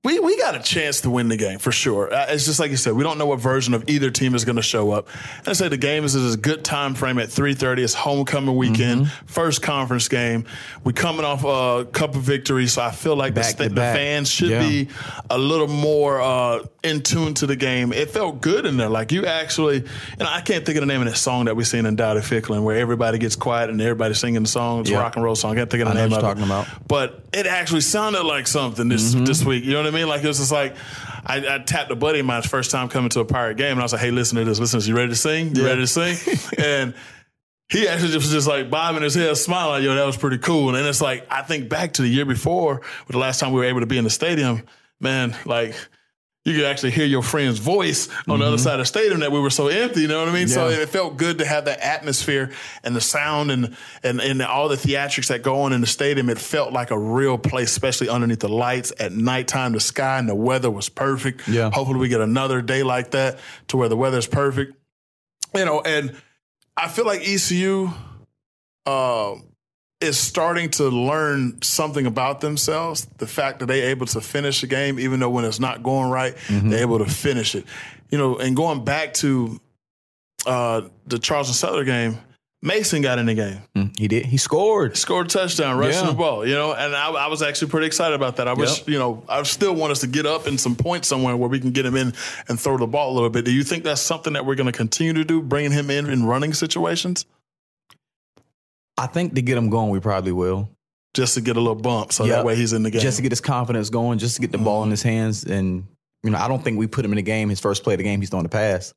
We, we got a chance to win the game for sure. Uh, It's just like you said, we don't know what version of either team is going to show up. And I say the game is at a good time frame at 3:30. It's homecoming weekend, Mm-hmm. first conference game. We coming off a couple victories, so I feel like the, the fans should Yeah. be a little more uh, in tune to the game. It felt good in there, like you actually. And I can't think of the name of that song that we seen in Dowdy Ficklen, where everybody gets quiet and everybody's singing the song. It's a rock and roll song. I can't think of the I name of you're it. talking about. But it actually sounded like something this Mm-hmm. this week. You know what I mean? Like it was just like I, I tapped a buddy of mine's first time coming to a pirate game, and I was like, "Hey, listen to this. Listen, you ready to sing? You Yeah. ready to sing?" and he actually just was just like bobbing his head, smiling, like, "Yo, that was pretty cool." And then it's like I think back to the year before, the last time we were able to be in the stadium, man, like. You could actually hear your friend's voice on the other side of the stadium that we were so empty. You know what I mean? So Mm-hmm. It felt good to have that atmosphere and the sound and, and and all the theatrics that go on in the stadium. It felt like a real place, especially underneath the lights at nighttime. The sky and the weather was perfect. Yeah. Hopefully, we get another day like that to where the weather's perfect. You know, and I feel like ECU uh, is starting to learn something about themselves. The fact that they're able to finish a game, even though when it's not going right, they're able to finish it. You know, and going back to uh, the Charleston Southern game, Mason got in the game. Mm, he did. He scored. Scored a touchdown, rushing Yeah. the ball. You know, and I, I was actually pretty excited about that. I wish, Yep. you know, I still want us to get up in some points somewhere where we can get him in and throw the ball a little bit. Do you think that's something that we're going to continue to do, bringing him in in running situations, I think to get him going, we probably will. just to get a little bump, so Yep. that way he's in the game? Just to get his confidence going, just to get the ball in his hands. And, you know, I don't think we put him in the game, his first play of the game, he's throwing the pass.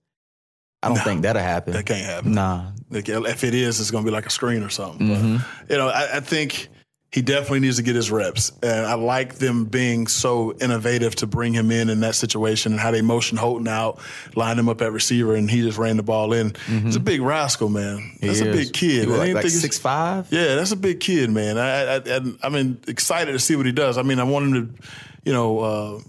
I don't No, think that'll happen. that can't happen. Nah. If it is, it's going to be like a screen or something. Mhm. But, you know, I, I think he definitely needs to get his reps. And I like them being so innovative to bring him in in that situation and how they motion Holton out, line him up at receiver, and he just ran the ball in. He's a big rascal, man. That's a Mm-hmm. He big is. kid. He was like, like six five. yeah, that's a big kid, man. I, I, I, I'm excited to see what he does. I mean, I want him to, you know, uh,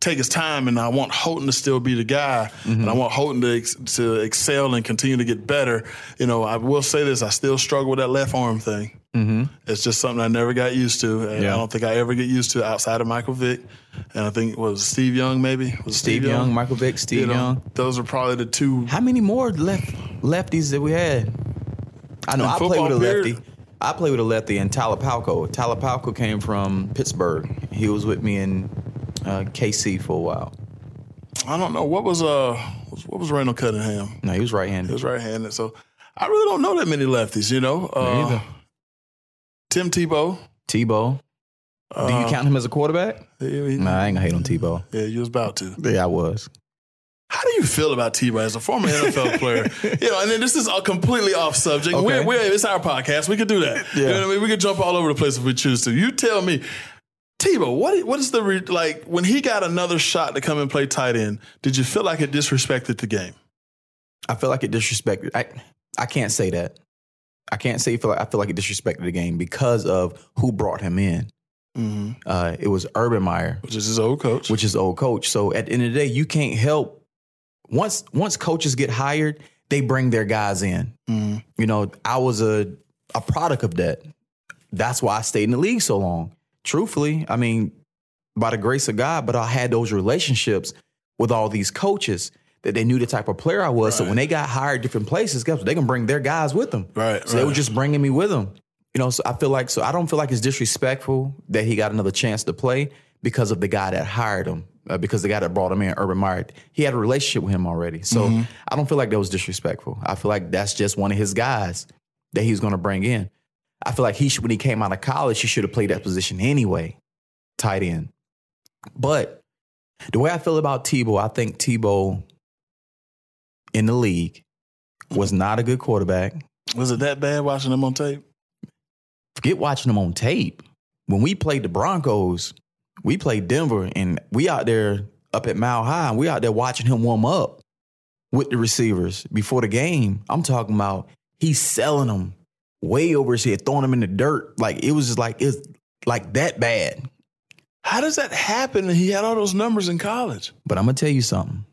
take his time, and I want Holton to still be the guy, and I want Holton to ex- to excel and continue to get better. You know, I will say this: I still struggle with that left arm thing. Mm-hmm. It's just something I never got used to, and Yeah. I don't think I ever get used to outside of Michael Vick. And I think it was Steve Young maybe was it Steve Young, Michael Vick, Steve You know, Young. Those are probably the two. How many more left lefties that we had? I know I play with a lefty. period? I play with a lefty in Tyler Palko. Talapalco came from Pittsburgh. He was with me in uh, KC for a while. I don't know what was uh what was Randall Cunningham. No, he was right-handed. He was right-handed, so I really don't know that many lefties. You know, uh, either. Tim Tebow. Tebow. Do you uh, count him as a quarterback? he- he- Nah, I ain't gonna hate on Tebow. Yeah, you was about to. Yeah, I was. How do you feel about Tebow as a former NFL player? You know, and then this is a completely off subject. Okay. We're, we're, it's our podcast. We could do that. You Yeah. know what I mean? We could jump all over the place if we choose to. You tell me, Tebow, what what is the re, like when he got another shot to come and play tight end? Did you feel like it disrespected the game? I feel like it disrespected. I I can't say that. I can't say feel like I feel like it disrespected the game because of who brought him in. Mm-hmm. Uh, it was Urban Meyer. Which is his old coach. which is old coach. So at the end of the day, you can't help once once coaches get hired, they bring their guys in. Mhm. You know, I was a a product of that. That's why I stayed in the league so long. Truthfully, I mean, by the grace of God, but I had those relationships with all these coaches that they knew the type of player I was. So when they got hired different places, guess what? They can bring their guys with them. Right, So they were just bringing me with them. You know, so I feel like so I don't feel like it's disrespectful that he got another chance to play because of the guy that hired him, uh, because the guy that brought him in, Urban Meyer, he had a relationship with him already. So Mm-hmm. I don't feel like that was disrespectful. I feel like that's just one of his guys that he's going to bring in. I feel like he should, when he came out of college, he should have played that position anyway, tight end. But the way I feel about Tebow, I think Tebow in the league was not a good quarterback. was it that bad watching him on tape? forget watching him on tape. When we played the Broncos, we played Denver, and we out there up at Mile High, and we out there watching him warm up with the receivers before the game. I'm talking about he's selling them way over his head, throwing them in the dirt. Like it was just like it's like that bad. How does that happen? He had all those numbers in college. But I'm gonna tell you something,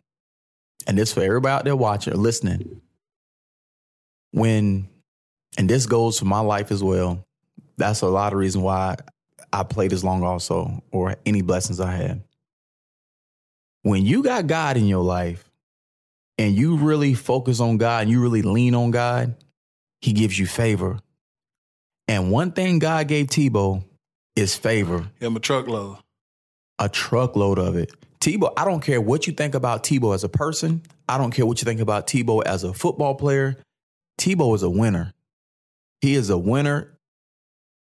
and this for everybody out there watching or listening. When, and this goes for my life as well. That's a lot of reason why I played as long also, or any blessings I had. When you got God in your life, and you really focus on God, and you really lean on God, He gives you favor. And one thing God gave Tebow is favor Him a truckload. a truckload of it. Tebow, I don't care what you think about Tebow as a person. I don't care what you think about Tebow as a football player. Tebow is a winner. He is a winner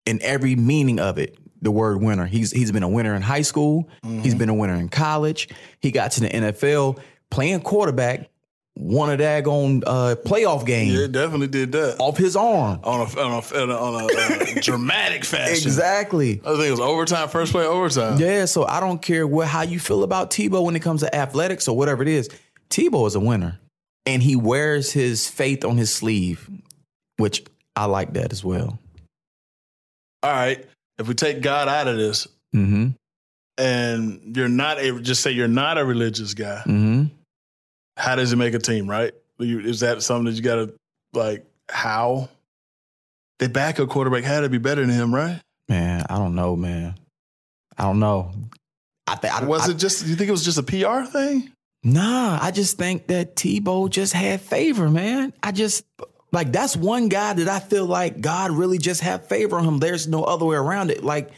in every meaning of it. The word winner. He's he's been a winner in high school. He's mm-hmm. been a winner in college. He got to the NFL playing quarterback, won a daggone uh, playoff game Yeah, definitely did that. off his arm. On a, on a, on a, on a uh, dramatic fashion. Exactly. I think it was overtime, first play overtime. Yeah, so I don't care what how you feel about Tebow when it comes to athletics or whatever it is. Tebow is a winner, and he wears his faith on his sleeve, which I like that as well. All right. If we take God out of this Mm-hmm. and you're not a, just say you're not a religious guy, Mm-hmm. How does it make a team, right? Is that something that you got to, like, how? The backup quarterback had to be better than him, right? Man, I don't know, man. I don't know. I think I Was I, it just, you think it was just a PR thing? Nah, I just think that Tebow just had favor, man. I just like that's one guy that I feel like God really just had favor on him. There's no other way around it. Like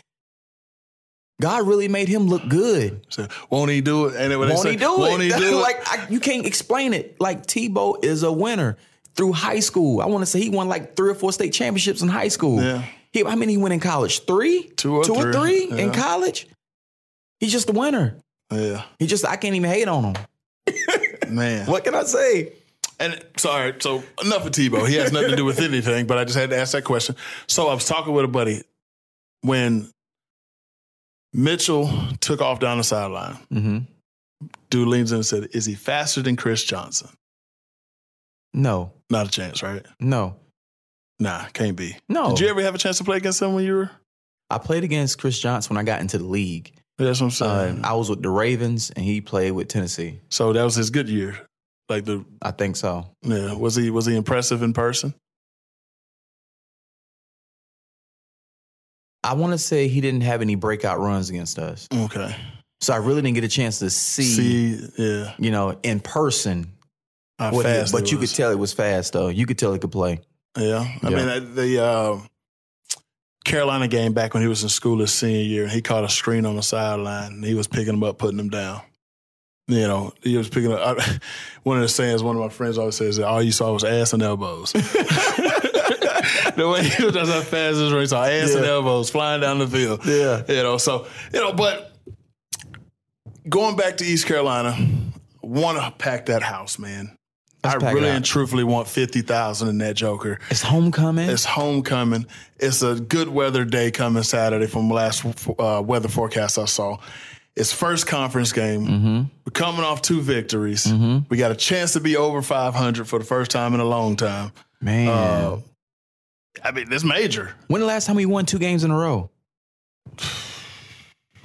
God really made him look good. So, won't he do it? And Won't say, he do won't it? he do it? like I, you can't explain it. Like Tebow is a winner through high school. I want to say he won like three or four state championships in high school. Yeah. He, how many he went in college? Three, Two or two or three. three in college. He's just a winner. yeah, He just I can't even hate on him. man. What can I say? And sorry, so enough of Tebow. He has nothing to do with anything, but I just had to ask that question. So I was talking with a buddy when Mitchell took off down the sideline. Mm-hmm. Dude leans in and said, "Is he faster than Chris Johnson?" No, Not a chance, right? no, Nah, can't be. no. Did you ever have a chance to play against him when you were? I played against Chris Johnson when I got into the league. That's what I'm Uh, saying. I was with the Ravens and he played with Tennessee. so that was his good year. Like the I think so. yeah, was he was he impressive in person? I want to say he didn't have any breakout runs against us. Okay. So I really didn't get a chance to see, See, yeah, you know, in person. how what he- fast. but he you was. could tell it was fast though. You could tell he could play. Yeah, I Yeah. mean uh, the uh, Carolina game back when he was in school his senior year, he caught a screen on the sideline. and He was picking him up, putting him down. You know, he was picking up. I, one of the sayings one of my friends always says that all you saw was ass and elbows. the way he was just how fast as he saw ass and elbows flying down the field. Yeah. You know, so you know, but going back to East Carolina, want to pack that house, man. Let's I really and truthfully want fifty thousand in that Joker. It's homecoming. It's homecoming. It's a good weather day coming Saturday from last uh, weather forecast I saw. It's first conference game. Mm-hmm. We're coming off two victories. We got a chance to be over 500 for the first time in a long time. Man. Uh, I mean, it's major. when the last time we won two games in a row?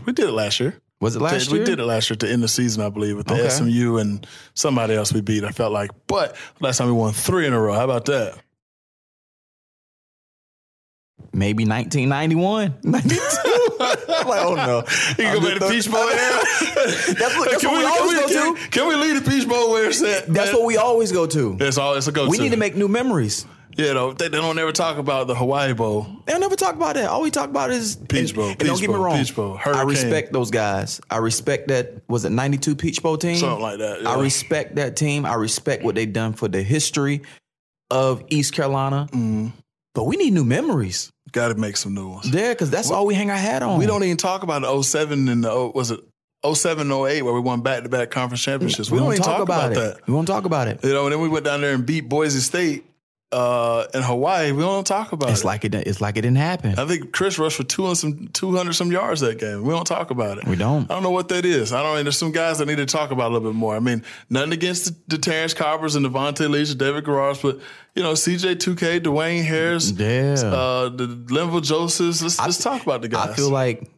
We did it last year. Was it last we year? We did it last year to end the season, I believe, with the Okay. SMU and somebody else we beat. I felt like, but last time we won three in a row. How about that? Maybe 1991. 92. I'm like, oh no. You can go back to Peach Bowl era. That's what- that's Can what we always can go can to. Can we leave the Peach Bowl where it's at? That's what we always go to. It's all. It's a go. We need to make new memories. You know, they, they don't ever talk about the Hawaii Bowl. They'll never talk about that. All we talk about is Peach and- Bowl, And, don't Peach get me wrong. Peach Bowl, I respect those guys. I respect that. Was it '92 Peach Bowl team? Something like that, yeah. I respect that team. I respect what they've done for the history of East Carolina. Mm-hmm. But we need new memories. Got to make some new ones. Yeah, because that's all we hang our hat on. We don't even talk about the 07 and the oh, was it 07 08 where we won back to back conference championships. We, don't won't even talk, about, it. that. We won't talk about it. You know, and then we went down there and beat Boise State uh, in Hawaii. We don't talk about It's it. like it. It's like it didn't happen. I think Chris rushed for two and some two hundred some yards that game. We don't talk about it. We don't. I don't know what that is. I don't. There's some guys that need to talk about a little bit more. I mean, nothing against the, the Terrence Coppers and the Vonta Leach and David Garrard, but you know, CJ 2K, Dwayne Harris, Yeah. uh, the Linville Josephs. Let's, let's talk about the guys. I feel like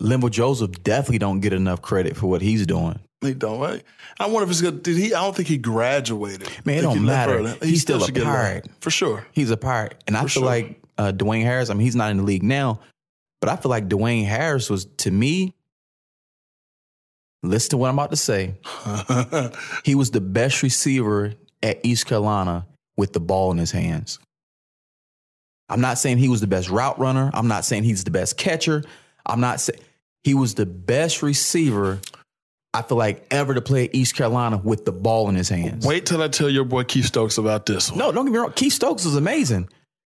Limbo Joseph definitely don't get enough credit for what he's doing. He don't. Right? I wonder if he's good. Did he? I don't think he graduated. Man, it don't he matter. early. He He's still should a Pirate. for sure. He's a pirate. And I feel sure. like uh, Dwayne Harris, I mean, he's not in the league now, but I feel like Dwayne Harris was, to me, listen to what I'm about to say. He was the best receiver at East Carolina with the ball in his hands. I'm not saying he was the best route runner. I'm not saying he's the best catcher. I'm not saying he was the best receiver, I feel like, ever to play East Carolina with the ball in his hands. Wait till I tell your boy Keith Stokes about this one. No, don't get me wrong. Keith Stokes was amazing,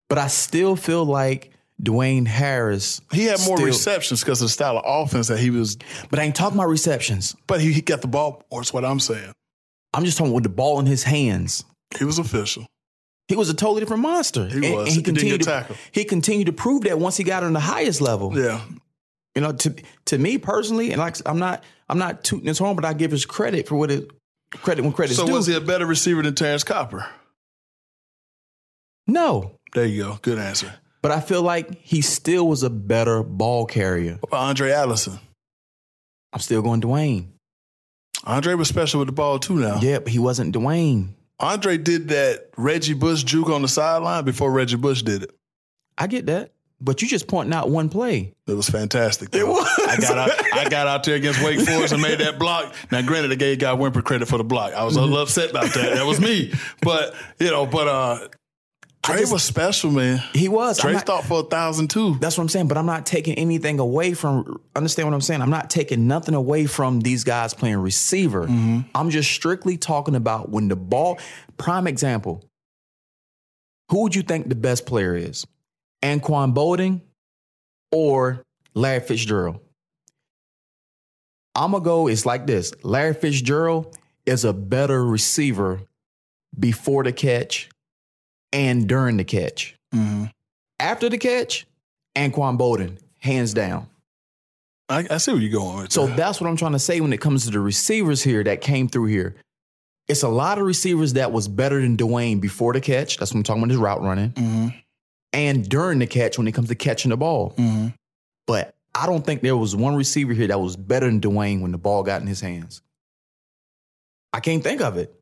but I still feel like Dwayne Harris. He had more still- receptions because of the style of offense that he was, But I ain't talking about receptions. but he, he got the ball, or it's what I'm saying. I'm just talking with the ball in his hands. He was official. He was a totally different monster. He And- was. and He he didn't continued to he continued to prove that once he got on the highest level. Yeah. You know, to to me personally, and like I'm not I'm not tooting his horn, but I give his credit for what it credit when credit. So due. was he a better receiver than Terrence Copper? no, There you go. Good answer. but I feel like he still was a better ball carrier. What about Andre Allison? I'm still going Dwayne. Andre was special with the ball too now. Yeah, but he wasn't Dwayne. Andre did that Reggie Bush juke on the sideline before Reggie Bush did it. I get that. But you just pointing out one play. It was fantastic. Though. It was. I got out. I got out there against Wake Forest and made that block. Now, granted, the gave Guy Whimper credit for the block. I was a little upset about that. That was me. But you know, but uh, Trey just, was special, man. He was. Trey not, thought for a thousand too. That's what I'm saying. But I'm not taking anything away from. Understand what I'm saying? I'm not taking nothing away from these guys playing receiver. Mm-hmm. I'm just strictly talking about when the ball. Prime example. Who would you think the best player is? Anquan Boldin or Larry Fitzgerald? I'm gonna go. It's like this. Larry Fitzgerald is a better receiver before the catch and during the catch. Mm-hmm. After the catch, Anquan Boldin, hands down. I, I, see where you're going with So that. that's what I'm trying to say when it comes to the receivers here that came through here. It's a lot of receivers that was better than Dwayne before the catch. That's what I'm talking about his route running. Mm-hmm. And during the catch when it comes to catching the ball. Mm-hmm. But I don't think there was one receiver here that was better than Dwayne when the ball got in his hands. I can't think of it.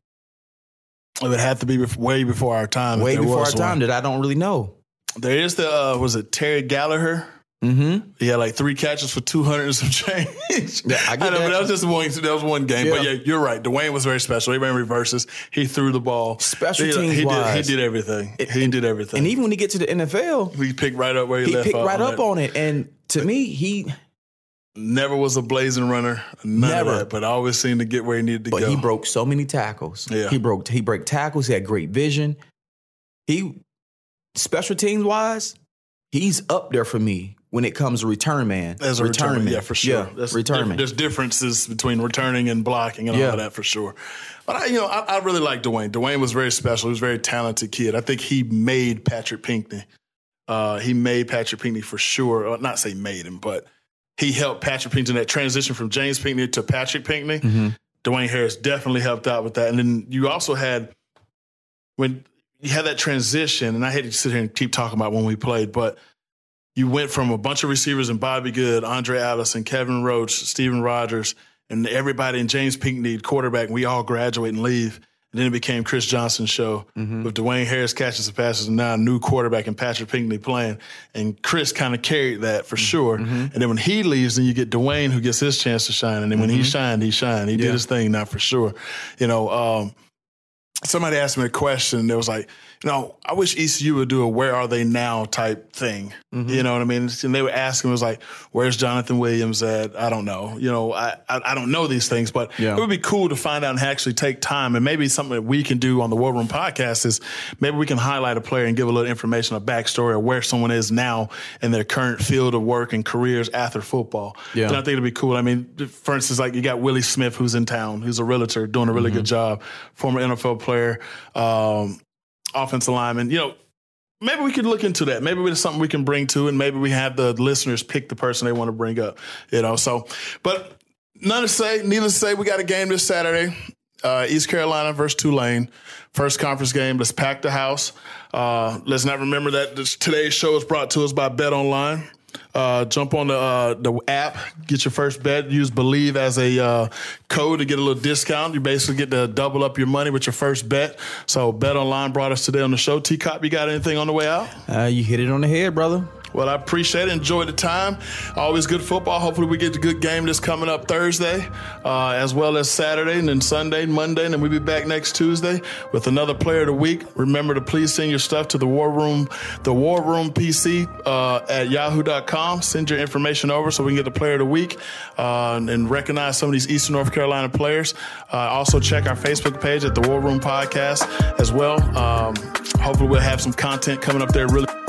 It would have to be way before our time. Way before our time one. that I don't really know. There is the uh, was it Terry Gallagher? Mm-hmm. He had like three catches for two hundred and some change. Yeah, I, I know, that. but that was just one. That was one game. Yeah. But yeah, you're right. Dwayne was very special. He ran reverses. He threw the ball. Special he, teams he wise, did, he did everything. It, he did everything. And even when he get to the NFL, he picked right up where he, he left. He picked right up on it. And to me, he Never was a blazing runner. Never. That, but I always seemed to get where he needed to but go. But he broke so many tackles. Yeah. He broke he broke tackles. He had great vision. He special teams wise, he's up there for me when it comes to return man. As a return, return man. yeah, for sure. Yeah, That's return man. There's differences between returning and blocking and yeah. all of that for sure. But I, you know, I, I really like Dwayne. Dwayne was very special. He was a very talented kid. I think he made Patrick Pinkney. Uh, he made Patrick Pinkney for sure. not say made him, but he helped Patrick Pinkney that transition from James Pinkney to Patrick Pinkney. Mm-hmm. Dwayne Harris definitely helped out with that. And then you also had when you had that transition, and I hate to sit here and keep talking about when we played, but you went from a bunch of receivers and Bobby Good, Aundrae Allison, Kevin Roach, Steven Rogers, and everybody and James Pinkney, quarterback, and we all graduate and leave. And then it became Chris Johnson's show mm-hmm. with Dwayne Harris catches the passes and now a new quarterback and Patrick Pinkney playing. And Chris kind of carried that for mm-hmm. sure. Mm-hmm. And then when he leaves, then you get Dwayne who gets his chance to shine. And then when he mm-hmm. shined, he shined. He yeah. did his thing not for sure. You know, um, somebody asked me a question. That was like, you know, I wish ECU would do a "Where are they now?" type thing. Mm-hmm. You know what I mean? And they were asking, it was like, "Where's Jonathan Williams at?" I don't know. You know, I I, I don't know these things, but yeah. it would be cool to find out and actually take time. And maybe something that we can do on the War Room podcast is maybe we can highlight a player and give a little information, a backstory of where someone is now in their current field of work and careers after football. Yeah, and I think it'd be cool. I mean, for instance, like you got Willie Smith, who's in town, who's a realtor, doing a really mm-hmm. good job, former NFL player. Um, offensive lineman. You know, maybe we could look into that. Maybe it's something we can bring to, and maybe we have the listeners pick the person they want to bring up. You know, so but none to say, needless to say, we got a game this Saturday. Uh, East Carolina versus Tulane, first conference game. Let's pack the house. Uh, let's not remember that this, today's show is brought to us by Bet Online. Uh, jump on the uh, the app, get your first bet. Use Bleav as a uh, code to get a little discount. You basically get to double up your money with your first bet. So Bet Online brought us today on the show. T-Cop, you got anything on the way out? Uh, you hit it on the head, brother. Well, I appreciate it. Enjoy the time. Always good football. Hopefully, we get the good game that's coming up Thursday, uh, as well as Saturday, and then Sunday, Monday, and then we'll be back next Tuesday with another player of the week. Remember to please send your stuff to the War Room, the War Room PC uh, at yahoo.com. Send your information over so we can get the player of the week uh, and recognize some of these Eastern North Carolina players. Uh, also, check our Facebook page at the War Room Podcast as well. Um, hopefully, we'll have some content coming up there really.